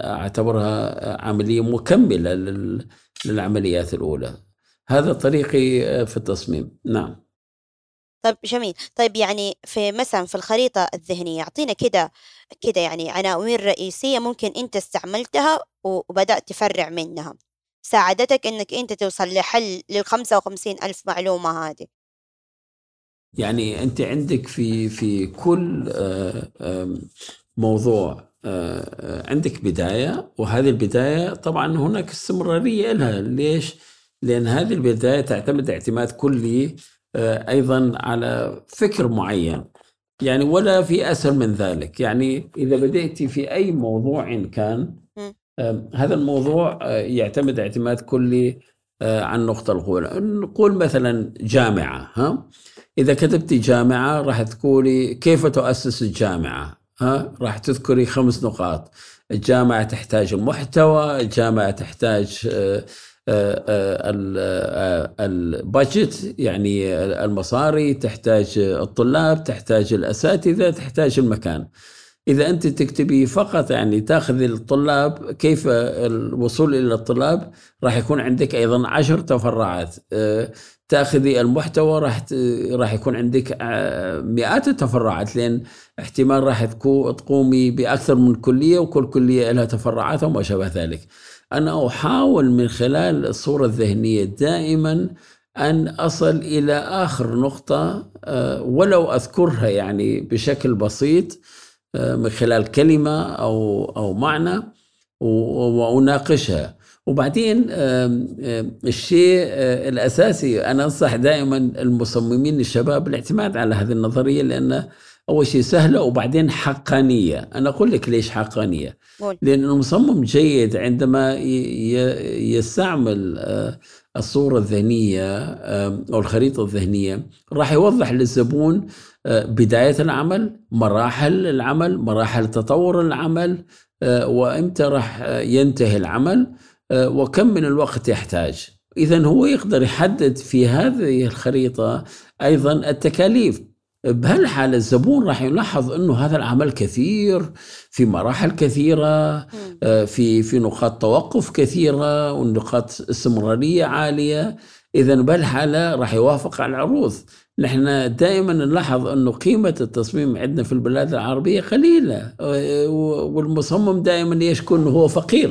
أعتبرها عملية مكملة للعمليات الأولى. هذا طريقي في التصميم. نعم. طيب جميل. طيب يعني في مثلا في الخريطة الذهنية أعطينا كده كده يعني عناوين رئيسية ممكن أنت استعملتها وبدأت تفرع منها. ساعدتك أنك أنت توصل لحل للخمسة وخمسين ألف معلومة هذه. يعني أنت عندك في في كل موضوع عندك بداية وهذه البداية طبعا هناك استمرارية لها. ليش؟ لأن هذه البداية تعتمد اعتماد كلي أيضا على فكر معين. يعني ولا في اسهل من ذلك. يعني إذا بدأت في أي موضوع كان مم. آم، هذا الموضوع آه، يعتمد اعتماد كلي آه، عن النقطة الأولى. نقول مثلا جامعة ها؟ إذا كتبت جامعة راح تقولي كيف تؤسس الجامعة ها؟ راح تذكري خمس نقاط. الجامعة تحتاج المحتوى الجامعة تحتاج ال- البادجت يعني المصاري تحتاج الطلاب تحتاج الأساتذة تحتاج المكان. إذا أنت تكتبي فقط يعني تاخذ الطلاب كيف الوصول إلى الطلاب؟ راح يكون عندك أيضا عشر تفرعات. آه، تاخذي المحتوى راح راح يكون عندك آه، مئات التفرعات لأن احتمال راح تقومي بأكثر من كلية وكل كلية لها تفرعاتها وما شابه ذلك. أنا أحاول من خلال الصورة الذهنية دائما أن أصل إلى آخر نقطة آه، ولو أذكرها يعني بشكل بسيط آه، من خلال كلمة أو أو معنى وأناقشها. وبعدين الشيء آه، الأساسي أنا أنصح دائما المصممين الشباب الاعتماد على هذه النظرية لأن أول شيء سهلة وبعدين حقانية. أنا أقول لك ليش حقانية. قول. لأن المصمم جيد عندما يستعمل آه، الصورة الذهنية آه، أو الخريطة الذهنية راح يوضح للزبون آه، بداية العمل مراحل العمل مراحل تطور العمل وإمتى راح ينتهي العمل وكم من الوقت يحتاج. إذا هو يقدر يحدد في هذه الخريطة أيضا التكاليف. بهالحالة الزبون راح يلاحظ أنه هذا العمل كثير في مراحل كثيرة. آه، في في نقاط توقف كثيرة ونقاط استمرارية عالية إذا بهالحالة راح يوافق على العروض. نحن دائما نلاحظ أنه قيمة التصميم عندنا في البلاد العربية قليلة والمصمم دائما يشكو أنه هو فقير.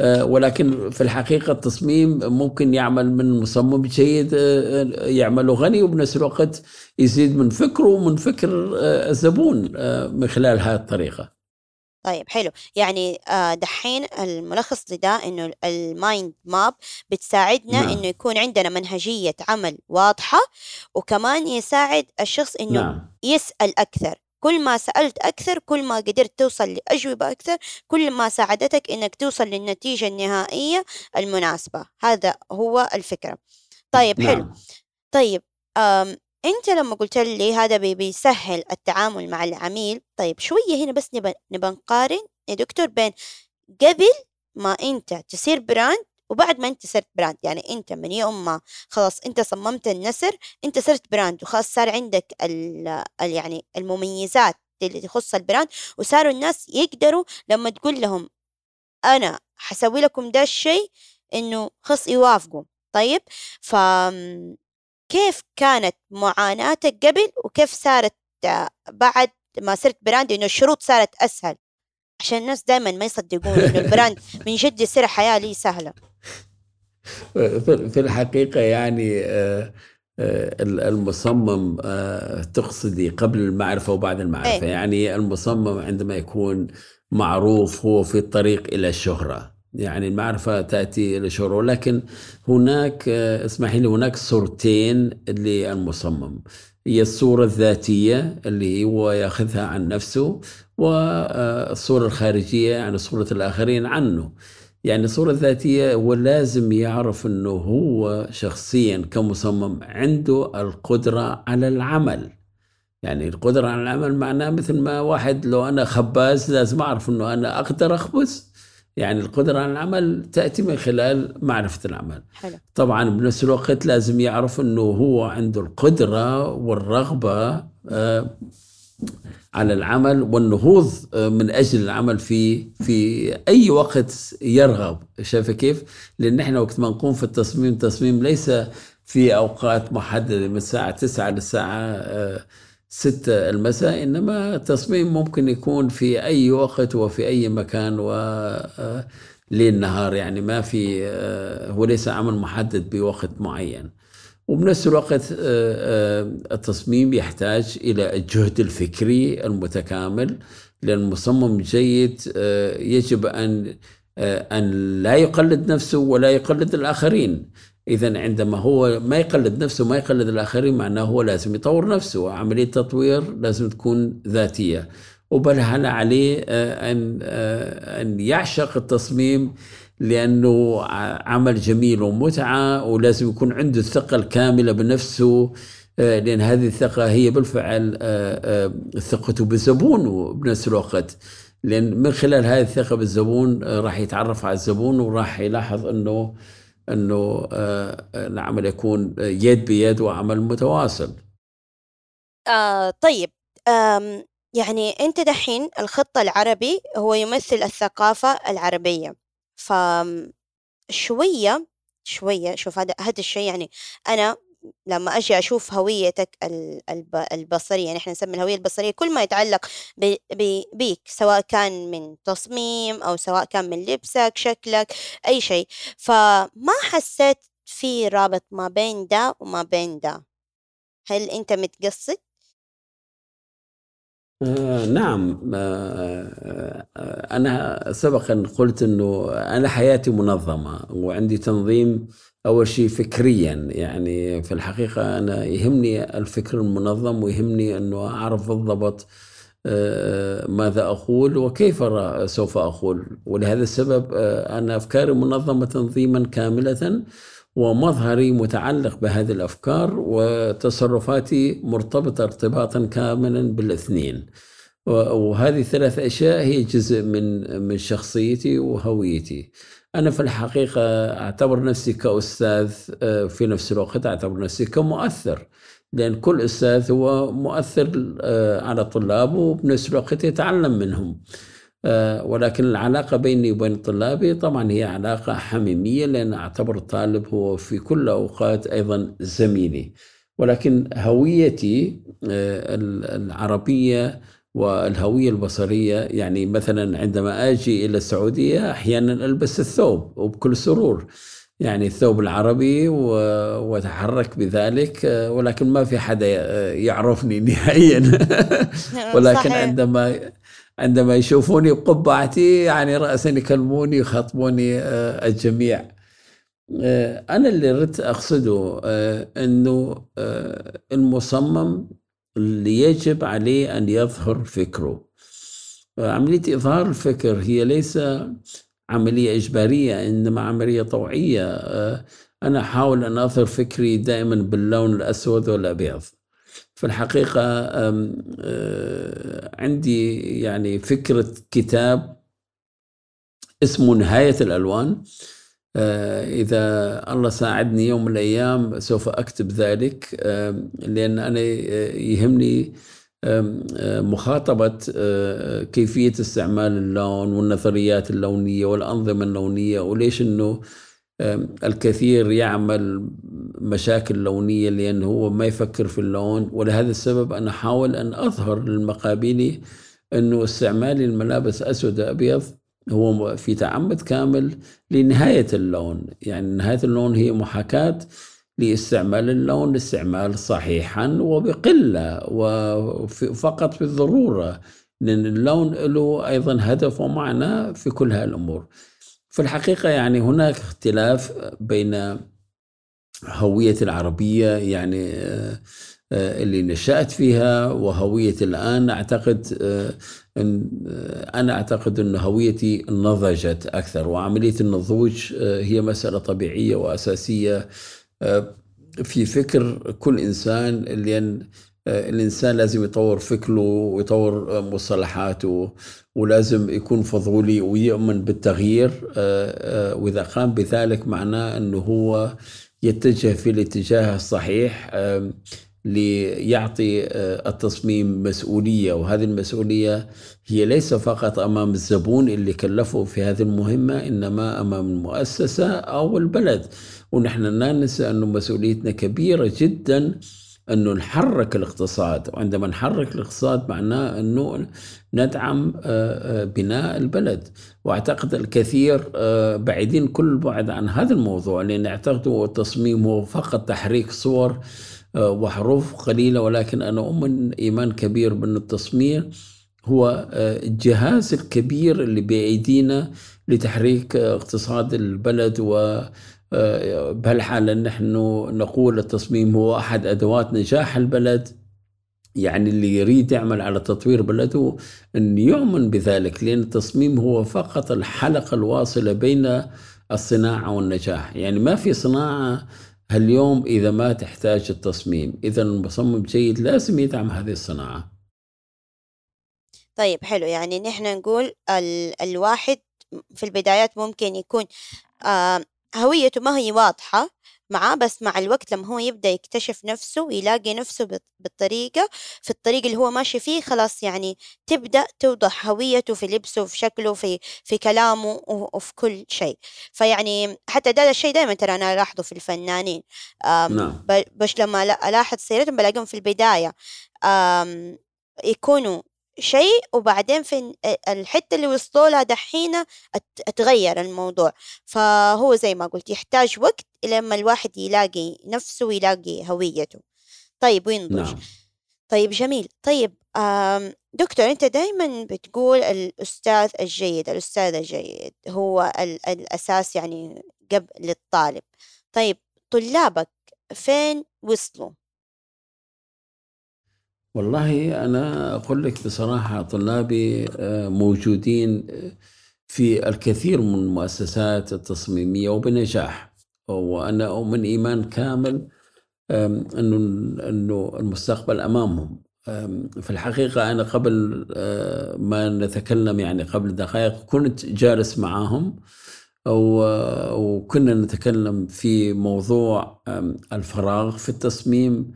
آه، ولكن في الحقيقة التصميم ممكن يعمل من مصمم جيد آه، آه، يعمله غني وبنفس الوقت يزيد من فكره ومن فكر الزبون من خلال هذه الطريقة. طيب حلو. يعني آه، دحين الملخص لده إنه المايند ماب بتساعدنا نعم. إنه يكون عندنا منهجية عمل واضحة وكمان يساعد الشخص إنه نعم. يسأل أكثر. كل ما سألت أكثر كل ما قدرت توصل لأجوبة أكثر كل ما ساعدتك إنك توصل للنتيجة النهائية المناسبة. هذا هو الفكرة. طيب حلو. نعم. طيب أنت لما قلت لي هذا بي- بيسهل التعامل مع العميل طيب شوية هنا بس نبى نقارن يا دكتور بين قبل ما أنت تصير brand وبعد ما أنت صرت brand. يعني أنت من يوم ما خلاص أنت صممت النسر أنت صرت brand وخلاص صار عندك ال ال يعني المميزات اللي تخص ال brand. وصاروا الناس يقدروا لما تقول لهم أنا حسوي لكم ده الشيء إنه خلاص يوافقوا. طيب؟ ف كيف كانت معاناتك قبل وكيف صارت آه، بعد ما صرت brand؟ انه الشروط صارت أسهل. عشان الناس دائما ما يصدقون إنه (laughs) ال brand من جد يصير حياته لي سهلة. في الحقيقة يعني آه، آه، المصمم تقصدي قبل المعرفة وبعد المعرفة. إيه. يعني المصمم عندما يكون معروف هو في الطريق إلى الشهرة. يعني المعرفة تأتي الشهرة ولكن هناك آه، اسمحي لي هناك صورتين للمصمم هي الصورة الذاتية اللي هو يأخذها عن نفسه والصورة الخارجية يعني صورة الآخرين عنه. يعني الصورة الذاتية هو لازم يعرف أنه هو شخصيا كمصمم عنده القدرة على العمل. يعني القدرة على العمل معناه مثل ما واحد لو أنا خباز لازم أعرف أنه أنا أقدر أخبز. يعني القدرة على العمل تأتي من خلال معرفة العمل. حلو. طبعا بنفس الوقت لازم يعرف أنه هو عنده القدرة والرغبة آه، على العمل والنهوض آه، من أجل العمل في في أي وقت يرغب. شايف كيف؟ لأن إحنا وقت ما نقوم في التصميم التصميم ليس في أوقات محددة من الساعة 9 للساعة 6 المساء إنما التصميم ممكن يكون في أي وقت وفي أي مكان و آه، نهار. يعني ما في آه، هو ليس عمل محدد بوقت معين. وبنفس الوقت آه، التصميم يحتاج إلى الجهد الفكري المتكامل. لأن المصمم جيد يجب أن أن لا يقلد نفسه ولا يقلد الآخرين. إذا عندما هو ما يقلد نفسه ما يقلد الآخرين معناه هو لازم يطور نفسه. عملية تطوير لازم تكون ذاتية. وبل هل عليه آه، أن آه، أن يعشق التصميم لأنه عمل جميل ومتعة ولازم يكون عنده الثقة الكاملة بنفسه آه، لأن هذه الثقة هي بالفعل ثقته بالزبون بنفس الوقت. لأن من خلال هذه الثقة بالزبون راح يتعرف على الزبون وراح يلاحظ أنه أنه العمل يكون يد بيد وعمل متواصل. آه طيب يعني أنت دحين الخط العربي هو يمثل الثقافة العربية. ف شوية شوية شوف هذا هذا الشيء يعني أنا لما أجي أشوف هويتك البصرية يعني إحنا نسمي الهوية البصرية كل ما يتعلق بيك سواء كان من تصميم أو سواء كان من لبسك شكلك أي شيء. فما حسيت في رابط ما بين ده وما بين ده؟ هل أنت متقصد؟ آه نعم. آه آه أنا سبقا قلت أنه أنا حياتي منظمة وعندي تنظيم أول شيء فكريا يعني في الحقيقة أنا يهمني الفكر المنظم ويهمني أنه أعرف بالضبط آه، ماذا أقول وكيف سوف أقول. ولهذا السبب آه، أنا أفكاري منظمة تنظيما كاملة ومظهري متعلق بهذه الأفكار وتصرفاتي مرتبطة ارتباطا كاملا بالاثنين. وهذه الثلاث أشياء هي جزء من من شخصيتي وهويتي. أنا في الحقيقة أعتبر نفسي كأستاذ آه، في نفس الوقت أعتبر نفسي كمؤثر لأن كل أستاذ هو مؤثر آه، على طلابه وبنفس الوقت يتعلم منهم آه، ولكن العلاقة بيني وبين طلابي طبعا هي علاقة حميمية لأن أعتبر الطالب هو في كل أوقات أيضا زميلي ولكن هويتي العربية والهوية البصرية يعني مثلا عندما أجي إلى السعودية أحيانا ألبس الثوب وبكل سرور. يعني الثوب العربي وأتحرك بذلك ولكن ما في حدا يعرفني نهائيا. (laughs) (laughs) ولكن عندما عندما يشوفوني بقبعتي يعني رأسا يكلموني يخاطبوني آه، الجميع. آه، أنا اللي ردت أقصده آه، أنه المصمم اللي يجب عليه أن يظهر فكره. عملية إظهار الفكر هي ليس عملية إجبارية إنما عملية طوعية. أنا أحاول أن أظهر فكري دائما باللون الأسود والأبيض. في الحقيقة عندي يعني فكرة كتاب اسمه نهاية الألوان. آه، إذا الله ساعدني يوم من الأيام سوف أكتب ذلك لأن أنا آه، يهمني آه، مخاطبة كيفية استعمال اللون والنظريات اللونية والأنظمة اللونية وليش أنه الكثير يعمل مشاكل لونية لأنه هو ما يفكر في اللون ولهذا السبب أنا أحاول أن أظهر للمقابلي أنه استعمال الملابس أسود أبيض هو في تعمد كامل لنهاية اللون. يعني نهاية اللون هي محاكاة لاستعمال اللون استعمال صحيحا وبقلة وفقط بالضرورة لأن اللون له أيضا هدف ومعنى في كل هالأمور في الحقيقة يعني هناك اختلاف بين هوية العربية يعني آه، اللي نشأت فيها وهوية الآن أعتقد آه، آه، أنا أعتقد أن هويتي نضجت أكثر وعملية النضوج هي مسألة طبيعية وأساسية في فكر كل إنسان لأن الإنسان لازم يطور فكره ويطور مصطلحاته ولازم يكون فضولي ويؤمن بالتغيير وإذا قام بذلك معناه أنه هو يتجه في الاتجاه الصحيح ليعطي آه، التصميم مسؤولية. وهذه المسؤولية هي ليس فقط أمام الزبون اللي كلفه في هذه المهمة إنما أمام المؤسسة أو البلد. ونحن لا ننسى أن مسؤوليتنا كبيرة جدا أنه نحرك الاقتصاد. وعندما نحرك الاقتصاد معناه أنه ندعم آه، آه، بناء البلد. وأعتقد الكثير بعيدين كل البعد عن هذا الموضوع لأن يعتقدوا التصميم هو فقط تحريك صور وحروف قليلة ولكن أنا أؤمن إيمان كبير بأن التصمير هو آه، الجهاز الكبير اللي بأيدينا لتحريك اقتصاد البلد و بهالحالة نحن نقول التصميم هو أحد أدوات نجاح البلد يعني اللي يريد يعمل على تطوير بلده أن يؤمن بذلك لأن التصميم هو فقط الحلقة الواصلة بين الصناعة والنجاح. يعني ما في صناعة اليوم إذا ما تحتاج التصميم إذا المصمم جيد لازم يدعم هذه الصناعة. طيب حلو. يعني نحن نقول ال الواحد في البدايات ممكن يكون آه هويته ما هي واضحة معاه بس مع الوقت لما هو يبدأ يكتشف نفسه ويلاقي نفسه بالطريقة في الطريق اللي هو ماشي فيه خلاص يعني تبدأ توضح هويته في لبسه في شكله في في كلامه وفي كل شيء. فيعني حتى ده الشيء دائما ترى أنا ألاحظه في الفنانين. نعم. بس لما ألاحظ سيرتهم بلاقيهم في البداية. يكونوا شيء وبعدين في الحتة اللي وصلوا لها دحين أتغير الموضوع. فهو زي ما قلت يحتاج وقت لما الواحد يلاقي نفسه ويلاقي هويته. طيب وينضج. نعم. طيب جميل. طيب دكتور أنت دائما بتقول الأستاذ الجيد الأستاذ الجيد هو الأساس يعني قبل للطالب طيب طلابك فين وصلوا؟ والله أنا أقول لك بصراحة طلابي آه، موجودين في الكثير من المؤسسات التصميمية وبنجاح. وأنا أؤمن إيمان كامل أنه أنه المستقبل أمامهم. في الحقيقة أنا قبل آه، ما نتكلم يعني قبل دقائق كنت جالس معهم وكنا نتكلم في موضوع الفراغ في التصميم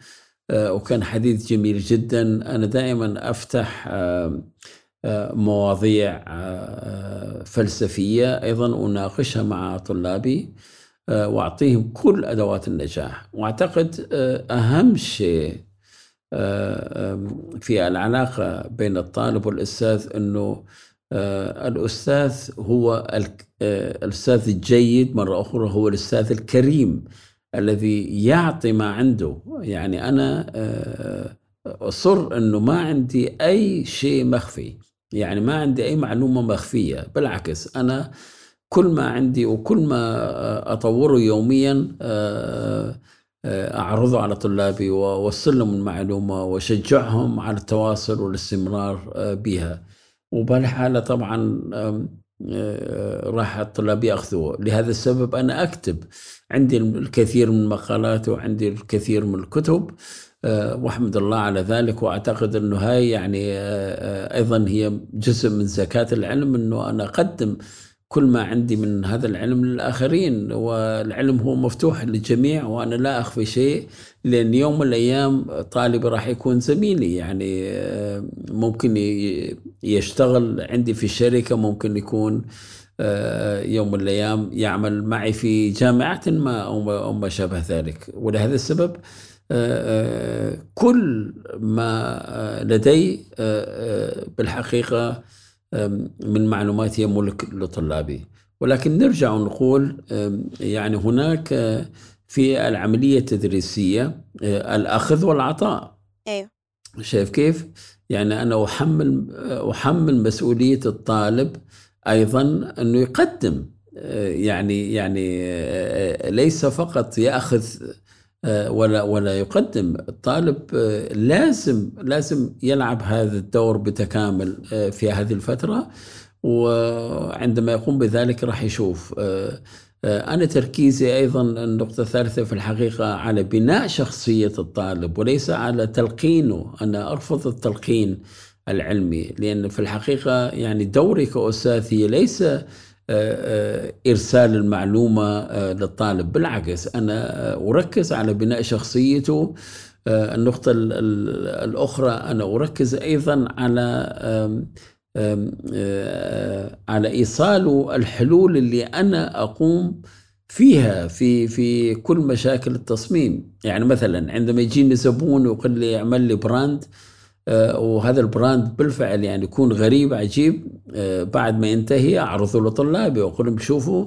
آه، وكان حديث جميل جدا. أنا دائما أفتح آه، مواضيع فلسفية أيضا أناقشها مع طلابي. وأعطيهم كل أدوات النجاح. وأعتقد أهم شيء في العلاقة بين الطالب والأستاذ أنه الأستاذ هو الأستاذ الجيد مرة أخرى هو الأستاذ الكريم الذي يعطي ما عنده. يعني أنا آه، أصر أنه ما عندي أي شيء مخفي. يعني ما عندي أي معلومة مخفية. بالعكس أنا كل ما عندي وكل ما أطوره يوميا آه، آه، أعرضه على طلابي وأوصل لهم المعلومة وأشجعهم على التواصل والاستمرار بها. وبهالحالة طبعا راح الطلاب يأخذوه. لهذا السبب أنا أكتب عندي الكثير من المقالات وعندي الكثير من الكتب آه، وأحمد الله على ذلك. وأعتقد إنه هاي يعني آه، آه، أيضا هي جزء من زكاة العلم إنه أنا أقدم كل ما عندي من هذا العلم للآخرين والعلم هو مفتوح للجميع وأنا لا أخفي شيء لأن يوم من الأيام طالبي راح يكون زميلي. يعني آه، ممكن يشتغل عندي في الشركة ممكن يكون آه، يوم من الأيام يعمل معي في جامعة ما أو ما شابه ذلك. ولهذا السبب آه، كل ما لدي بالحقيقة من معلومات هي ملك لطلابي. ولكن نرجع ونقول يعني هناك آه، في العملية التدريسية آه، الأخذ والعطاء. أيوه. شايف كيف؟ يعني أنا أحمل آه، أحمل مسؤولية الطالب أيضا أنه يقدم يعني يعني ليس فقط يأخذ ولا ولا يقدم. الطالب آه، لازم لازم يلعب هذا الدور بتكامل آه، في هذه الفترة وعندما يقوم بذلك راح يشوف. أنا تركيزي أيضا النقطة الثالثة في الحقيقة على بناء شخصية الطالب وليس على تلقينه. أنا أرفض التلقين العلمي لأن في الحقيقة يعني دوري كأستاذ هي ليس آه، آه، إرسال المعلومة آه، للطالب. بالعكس أنا أركز على بناء شخصيته. النقطة الأخرى أنا أركز أيضا على على إيصال الحلول اللي أنا أقوم فيها في في كل مشاكل التصميم. يعني مثلا عندما يجيني زبون ويقول لي اعمل لي براند آه، وهذا البراند بالفعل يعني يكون غريب عجيب آه، بعد ما ينتهي أعرضه لطلابي وأقول لهم شوفوا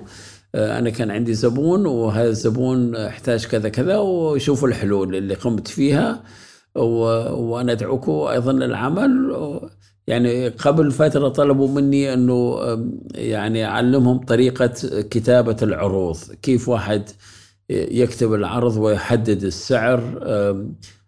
آه، أنا كان عندي زبون وهذا الزبون احتاج كذا كذا وشوفوا الحلول اللي قمت فيها وأنا أدعوكم أيضا للعمل. يعني قبل فترة طلبوا مني أنه يعني أعلمهم طريقة كتابة العروض كيف واحد يكتب العرض ويحدد السعر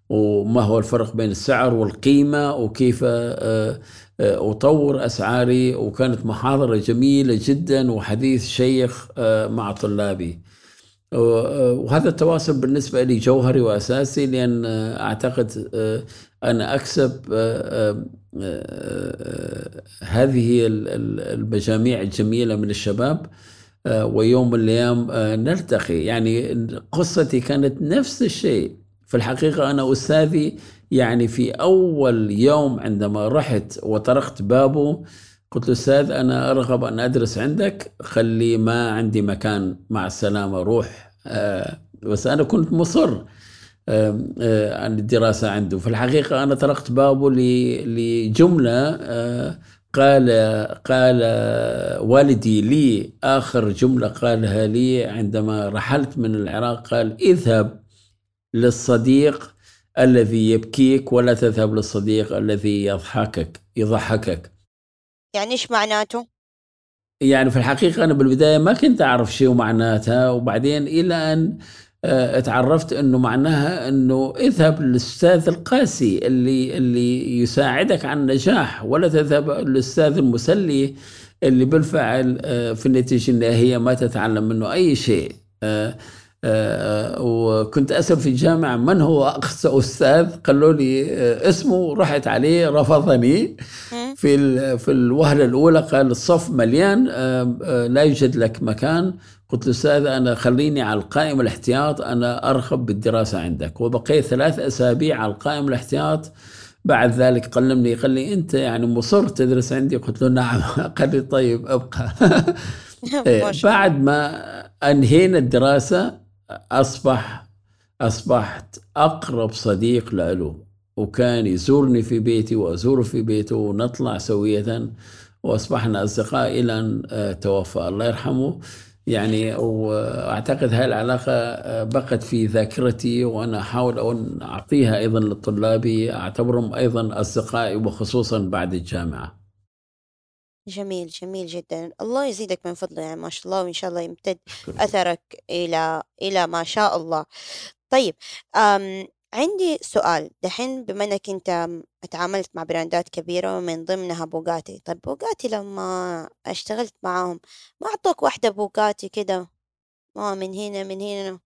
وما هو الفرق بين السعر والقيمة وكيف آه، آه، أطور أسعاري. وكانت محاضرة جميلة جدا وحديث شيخ آه، مع طلابي. وهذا التواصل بالنسبة لي جوهري وأساسي لأن أعتقد أنا أكسب هذه المجاميع الجميلة من الشباب. ويوم من الأيام نلتقي. يعني قصتي كانت نفس الشيء. في الحقيقة أنا أستاذي يعني في أول يوم عندما رحت وطرقت بابه قلت له أستاذ أنا أرغب أن أدرس عندك خلي ما عندي مكان مع السلامة روح. آه، بس أنا كنت مصر آه، آه، عن الدراسة عنده. في الحقيقة أنا طرقت بابه لجملة قال قال والدي لي آخر جملة قالها لي عندما رحلت من العراق قال اذهب. للصديق الذي يبكيك ولا تذهب للصديق الذي يضحكك يضحكك يعني إيش معناته؟ يعني في الحقيقة أنا بالبداية ما كنت أعرف شيء معناتها وبعدين إلى أن آه، تعرفت إنه معناها إنه اذهب للأستاذ القاسي اللي اللي يساعدك على النجاح ولا تذهب للأستاذ المسلي اللي بالفعل آه، في النتيجة النهائيه ما تتعلم منه أي شيء آه، وكنت أسأل في الجامعة من هو أقصى أستاذ؟ قالوا لي آه، اسمه رحت عليه رفضني. في في الوهلة الأولى قال الصف مليان آه، لا يوجد لك مكان. قلت له أستاذ أنا خليني على القائمه الاحتياط أنا أرغب بالدراسة عندك. وبقيت ثلاث أسابيع على القائمه الاحتياط. بعد ذلك قلمني قال لي أنت يعني مصر تدرس عندي؟ قلت له نعم. (laughs) قال لي طيب أبقى. (laughs) (laughs) بعد ما أنهينا الدراسة أصبح أصبحت أقرب صديق له وكان يزورني في بيتي وأزوره في بيته ونطلع سوية وأصبحنا أصدقاء إلى أن آه، توفى. الله يرحمه. يعني وأعتقد هاي العلاقه آه، بقت في ذاكرتي وأنا أحاول أن أعطيها أيضا لطلابي. أعتبرهم أيضا أصدقائي وخصوصا بعد الجامعة. جميل جميل جدا. الله يزيدك من فضله يعني ما شاء الله وإن شاء الله يمتد أثرك إلى إلى ما شاء الله. طيب أم عندي سؤال. دحين بما إنك أنت اتعاملت مع براندات كبيرة ومن ضمنها بوغاتي طيب بوغاتي لما أشتغلت معاهم ما أعطوك واحدة بوغاتي كده؟ ما من هنا من هنا.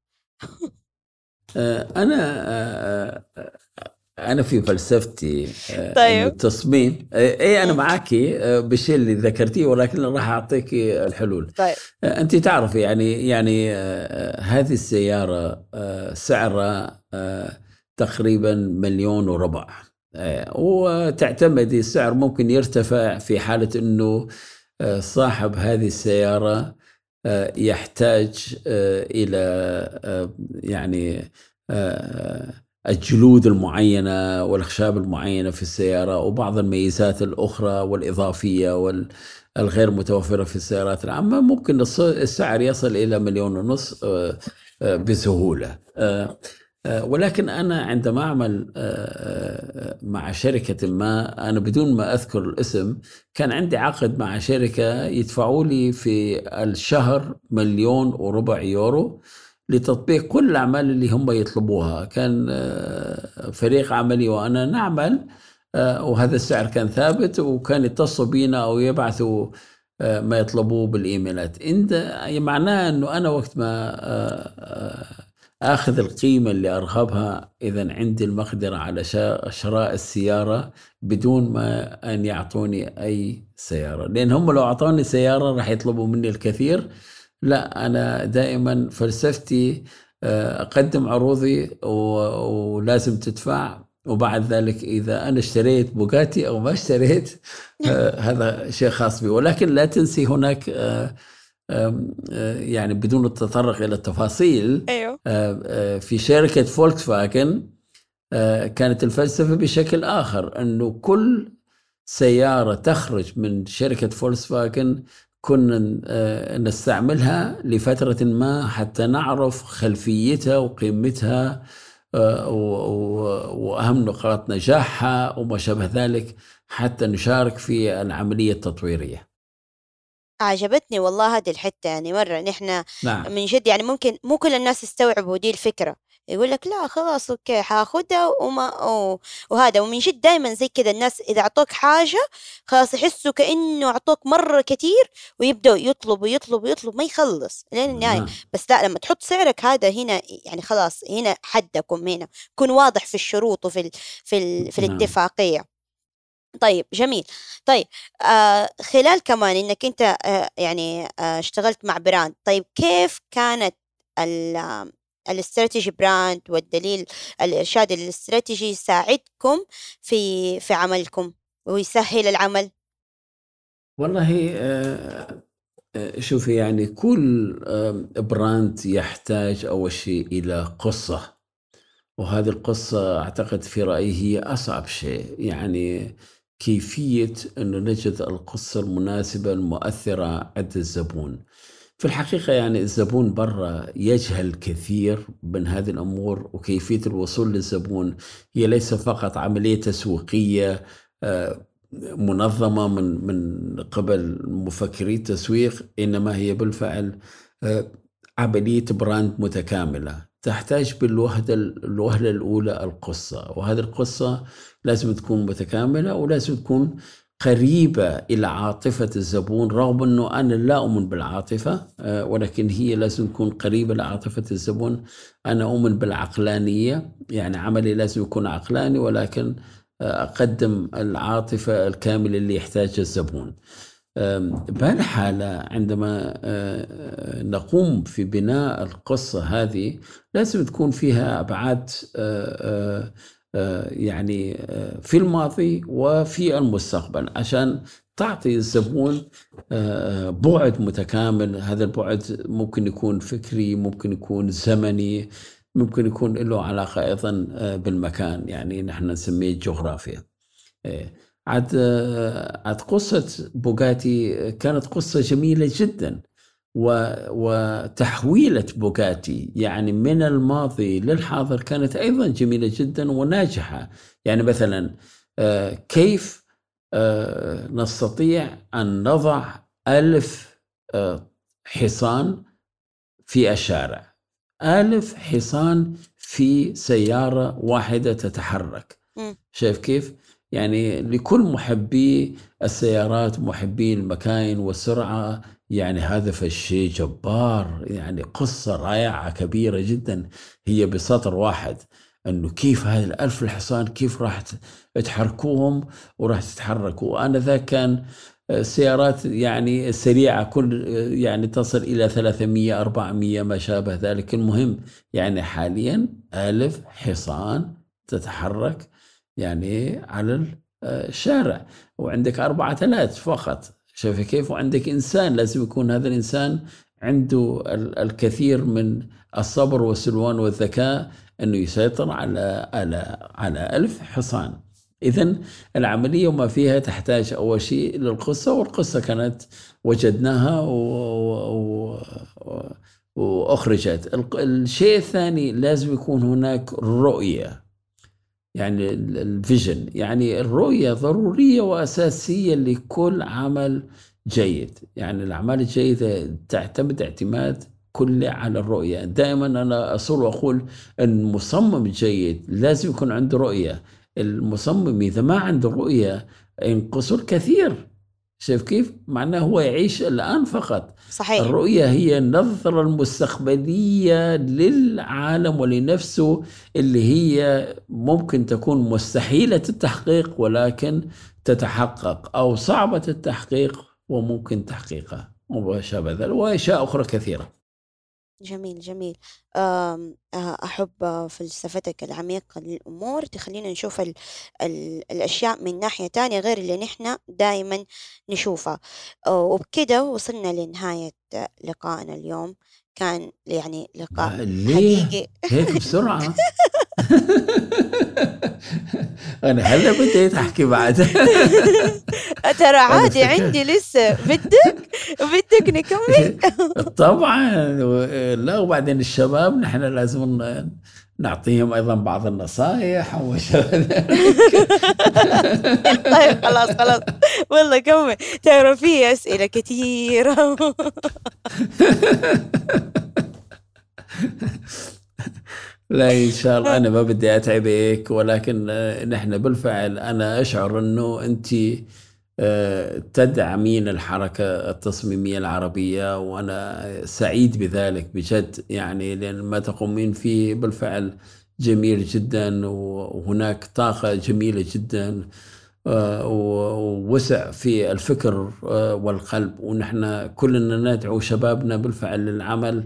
آه، أنا آه، آه، أنا في فلسفتي آه، طيب. التصميم آه، اي أنا معك آه، بالشيء اللي ذكرتيه ولكن راح أعطيك الحلول. طيب. أنت تعرفي يعني يعني هذه السيارة سعرها تقريبا مليون وربع. وتعتمد السعر ممكن يرتفع في حالة إنه صاحب هذه السيارة يحتاج إلى يعني الجلود المعينة والأخشاب المعينة في السيارة وبعض الميزات الأخرى والإضافية والغير متوفرة في السيارات. العامة ممكن السعر يصل إلى مليون ونص آه، آه، بسهولة. آه، ولكن أنا عندما أعمل مع شركة ما أنا بدون ما أذكر الاسم كان عندي عقد مع شركة يدفعوا لي في الشهر مليون وربع يورو لتطبيق كل الأعمال اللي هم يطلبوها. كان آه، فريق عملي وأنا نعمل آه، وهذا السعر كان ثابت وكان يتصلوا بينا أو يبعثوا آه، ما يطلبوه بالإيميلات. إنت معناه أنه أنا وقت ما آخذ القيمة اللي أرغبها إذا عندي المقدرة على شراء السيارة بدون ما أن يعطوني أي سيارة. لأن هم لو أعطوني سيارة راح يطلبوا مني الكثير. لا أنا دائما فلسفتي آه، أقدم عروضي ولازم تدفع وبعد ذلك إذا أنا اشتريت بوغاتي أو ما اشتريت آه، (laughs) هذا شيء خاص بي ولكن لا تنسي هناك آه، يعني بدون التطرق إلى التفاصيل أيوه. في شركة فولكس فاجن كانت الفلسفة بشكل آخر أنه كل سيارة تخرج من شركة فولكس فاجن كنا آه، نستعملها لفترة ما حتى نعرف خلفيتها وقيمتها آه، وأهم نقاط نجاحها وما شابه ذلك حتى نشارك في العملية التطويرية. عجبتني والله هذه الحتة يعني مرة نحن نعم من جد يعني ممكن مو كل الناس يستوعبوا دي الفكرة يقول لك لا خلاص أوكي حاخدها وما وهذا. ومن جد دائما زي كذا الناس إذا أعطوك حاجة خلاص يحسوا كأنه أعطوك مرة كتير ويبدأوا يطلبوا يطلبوا يطلبوا ما يخلص لين النهاية. نعم. بس لا لما تحط سعرك هذا هنا يعني خلاص هنا حدكم هنا. كن واضح في الشروط وفي ال في ال في نعم. الاتفاقية. طيب جميل. طيب آه خلال كمان إنك أنت آه يعني آه اشتغلت مع brand طيب كيف كانت ال ال strategy brand والدليل الإرشاد الاستراتيجي يساعدكم في في عملكم ويسهل العمل. والله آه، آه، شوفي يعني كل آه، براند يحتاج أول شيء إلى قصة وهذه القصة أعتقد في رأيي هي أصعب شيء. يعني كيفية أنه نجد القصة المناسبة المؤثرة عند الزبون. في الحقيقة يعني الزبون برا يجهل كثير من هذه الأمور وكيفية الوصول للزبون هي ليس فقط عملية تسويقية آه، منظمة من من قبل مفكري التسويق إنما هي بالفعل آه، عملية براند متكاملة تحتاج بالوهلة الوهلة الأولى القصة وهذه القصة لازم تكون متكاملة ولازم تكون قريبة إلى عاطفة الزبون رغم أنه أنا لا أؤمن بالعاطفة آه، ولكن هي لازم تكون قريبة لعاطفة الزبون. أنا أؤمن بالعقلانية يعني عملي لازم يكون عقلاني ولكن آه، أقدم العاطفة الكاملة اللي يحتاجها الزبون. بهالحالة عندما آه، نقوم في بناء القصة هذه لازم تكون فيها أبعاد يعني آه، في الماضي وفي المستقبل عشان تعطي الزبون آه، بعد متكامل. هذا البعد ممكن يكون فكري ممكن يكون زمني ممكن يكون له علاقة أيضا آه، بالمكان. يعني نحن نسميه جغرافيا. عاد آه، عاد قصة بوغاتي كانت قصة جميلة جدا. وتحويلة بوغاتي يعني من الماضي للحاضر كانت أيضا جميلة جدا وناجحة يعني مثلا آه، كيف آه، نستطيع أن نضع ألف آه، حصان في الشارع ألف حصان في سيارة واحدة تتحرك. شايف كيف؟ يعني لكل محبي السيارات محبي المكاين والسرعة يعني هذا فالشيء جبار يعني قصة رائعة كبيرة جدا. هي بسطر واحد إنه كيف هذه الألف الحصان كيف راح تحركوهم وراح تتحركوا وأنا ذا كان السيارات يعني السريعة كل يعني تصل إلى 300 400 ما شابه ذلك. المهم يعني حاليا ألف حصان تتحرك يعني على الشارع وعندك أربعة آلاف فقط. شوف كيف؟ وعندك إنسان لازم يكون هذا الإنسان عنده ال- الكثير من الصبر والسلوان والذكاء أنه يسيطر على على على ألف حصان. إذا العملية وما فيها تحتاج أول شيء للقصة والقصة كانت وجدناها و... و... و... وأخرجت. الشيء الثاني لازم يكون هناك رؤية. يعني ال- الفيجن يعني الرؤية ضرورية وأساسية لكل عمل جيد. يعني الأعمال الجيدة تعتمد اعتماد كلي على الرؤية. دائما أنا أصر وأقول المصمم الجيد لازم يكون عنده رؤية. المصمم إذا ما عنده رؤية ينقصه الكثير. شايف كيف؟ معناه هو يعيش الآن فقط. صحيح. الرؤية هي النظرة المستقبلية للعالم ولنفسه اللي هي ممكن تكون مستحيلة التحقيق ولكن تتحقق أو صعبة التحقيق وممكن تحقيقها وما شابه ذلك وأشياء أخرى كثيرة. جميل جميل. آم، آه، أحب فلسفتك العميقة للأمور تخلينا نشوف ال ال الأشياء من ناحية تانية غير اللي نحن دائما نشوفها. آه، وبكده وصلنا لنهاية لقائنا اليوم. كان يعني لقاء ليه حقيقي. هيك بسرعة. (laughs) (laughs) أنا هلا بديت أحكي بعد. (laughs) ترى عادي. عندي لسه. بدك؟ بدك نكمل؟ (laughs) طبعا. لا وبعدين الشباب نحن لازم نعطيهم أيضا بعض النصائح طيب خلاص خلاص. والله كمل. ترى في أسئلة كثيرة لا إن شاء الله. أنا ما بدي أتعبك ولكن نحن بالفعل أنا أشعر أنه أنت تدعمين الحركة التصميمية العربية وأنا سعيد بذلك بجد. يعني لأن ما تقومين فيه بالفعل جميل جدا وهناك طاقة جميلة جدا ووسع في الفكر والقلب. ونحن كلنا ندعو شبابنا بالفعل للعمل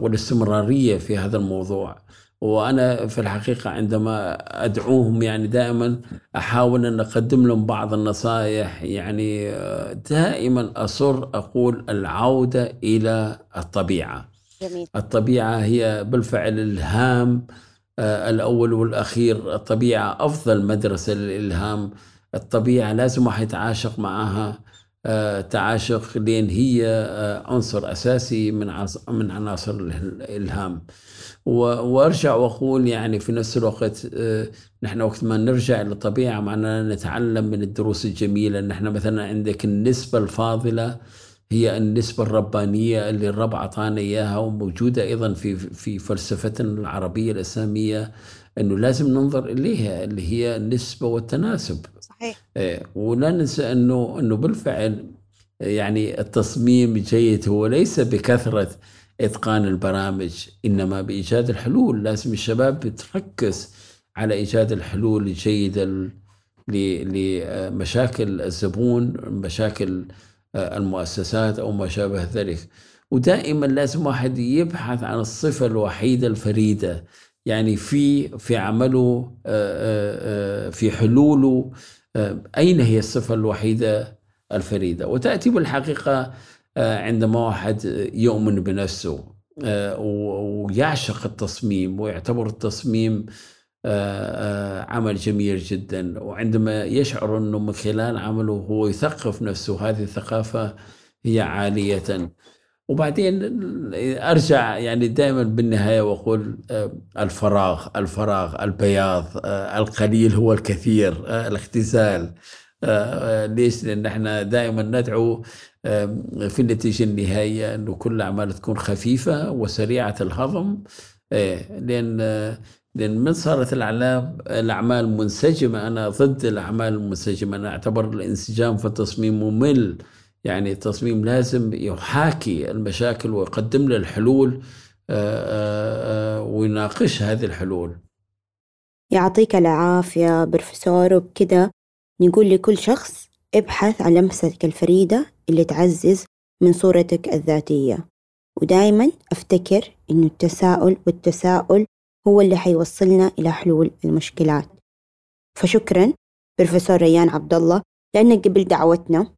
والاستمرارية في هذا الموضوع. وأنا في الحقيقة عندما أدعوهم يعني دائما أحاول أن أقدم لهم بعض النصائح يعني دائما أصر أقول العودة إلى الطبيعة. جميل. الطبيعة هي بالفعل الهام الأول والأخير، الطبيعة أفضل مدرسة للإلهام، الطبيعة لازم واحد يتعاشق معها. تعاشق لأن هي عنصر أساسي من من عناصر الإلهام. وأرجع وأقول يعني في نفس الوقت آه، نحن وقت ما نرجع للطبيعه معنا نتعلم من الدروس الجميلة نحن مثلا عندك النسبة الفاضلة هي النسبة الربانية اللي الرب أعطانا إياها وموجودة أيضا في في فلسفتنا العربية الإسلامية أنه لازم ننظر إليها اللي هي النسبة والتناسب صحيح. إيه، ولا ننسى أنه أنه بالفعل يعني التصميم الجيد هو ليس بكثرة إتقان البرامج إنما بإيجاد الحلول. لازم الشباب تركز على إيجاد الحلول الجيدة لمشاكل الزبون مشاكل آه، المؤسسات أو ما شابه ذلك. ودائما لازم واحد يبحث عن الصفة الوحيدة الفريدة يعني في في عمله آه، آه، في حلوله أين هي الصفة الوحيدة؟ الفريدة. وتأتي بالحقيقة آه، عندما واحد يؤمن بنفسه آه، ويعشق التصميم ويعتبر التصميم آه، عمل جميل جدا. وعندما يشعر إنه من خلال عمله هو يثقف نفسه هذه الثقافة هي عالية. وبعدين أرجع يعني دائما بالنهاية وأقول الفراغ الفراغ البياض القليل هو الكثير الاختزال. ليش؟ لأن إحنا دائما ندعو في النتيجة النهائية أنه كل الأعمال تكون خفيفة وسريعة الهضم. لأن لأن من صارت الأعلام الأعمال منسجمة. أنا ضد الأعمال المنسجمة. أنا أعتبر الانسجام في التصميم ممل. يعني التصميم لازم يحاكي المشاكل ويقدم له الحلول ويناقش هذه الحلول. يعطيك العافية بروفيسور. وبكده نقول لكل شخص ابحث عن لمستك الفريدة اللي تعزز من صورتك الذاتية. ودايما أفتكر إنه التساؤل والتساؤل هو اللي حيوصلنا إلى حلول المشكلات. فشكرا بروفيسور ريان عبد الله لأنك قبل دعوتنا.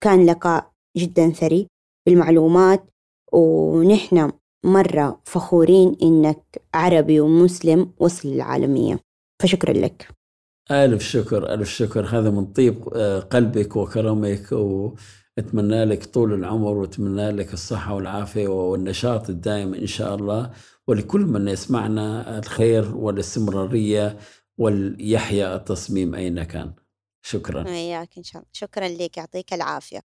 كان لقاء جدا ثري بالمعلومات ونحن مرة فخورين إنك عربي ومسلم وصل للعالمية. فشكرا لك. ألف شكر ألف شكر. هذا من طيب آه، قلبك وكرمك وأتمنى لك طول العمر وأتمنى لك الصحة والعافية والنشاط الدائم إن شاء الله. ولكل من يسمعنا الخير والاستمرارية وليحيا التصميم أين كان شكرا. وياك إن شاء الله. شكرا لك يعطيك العافية.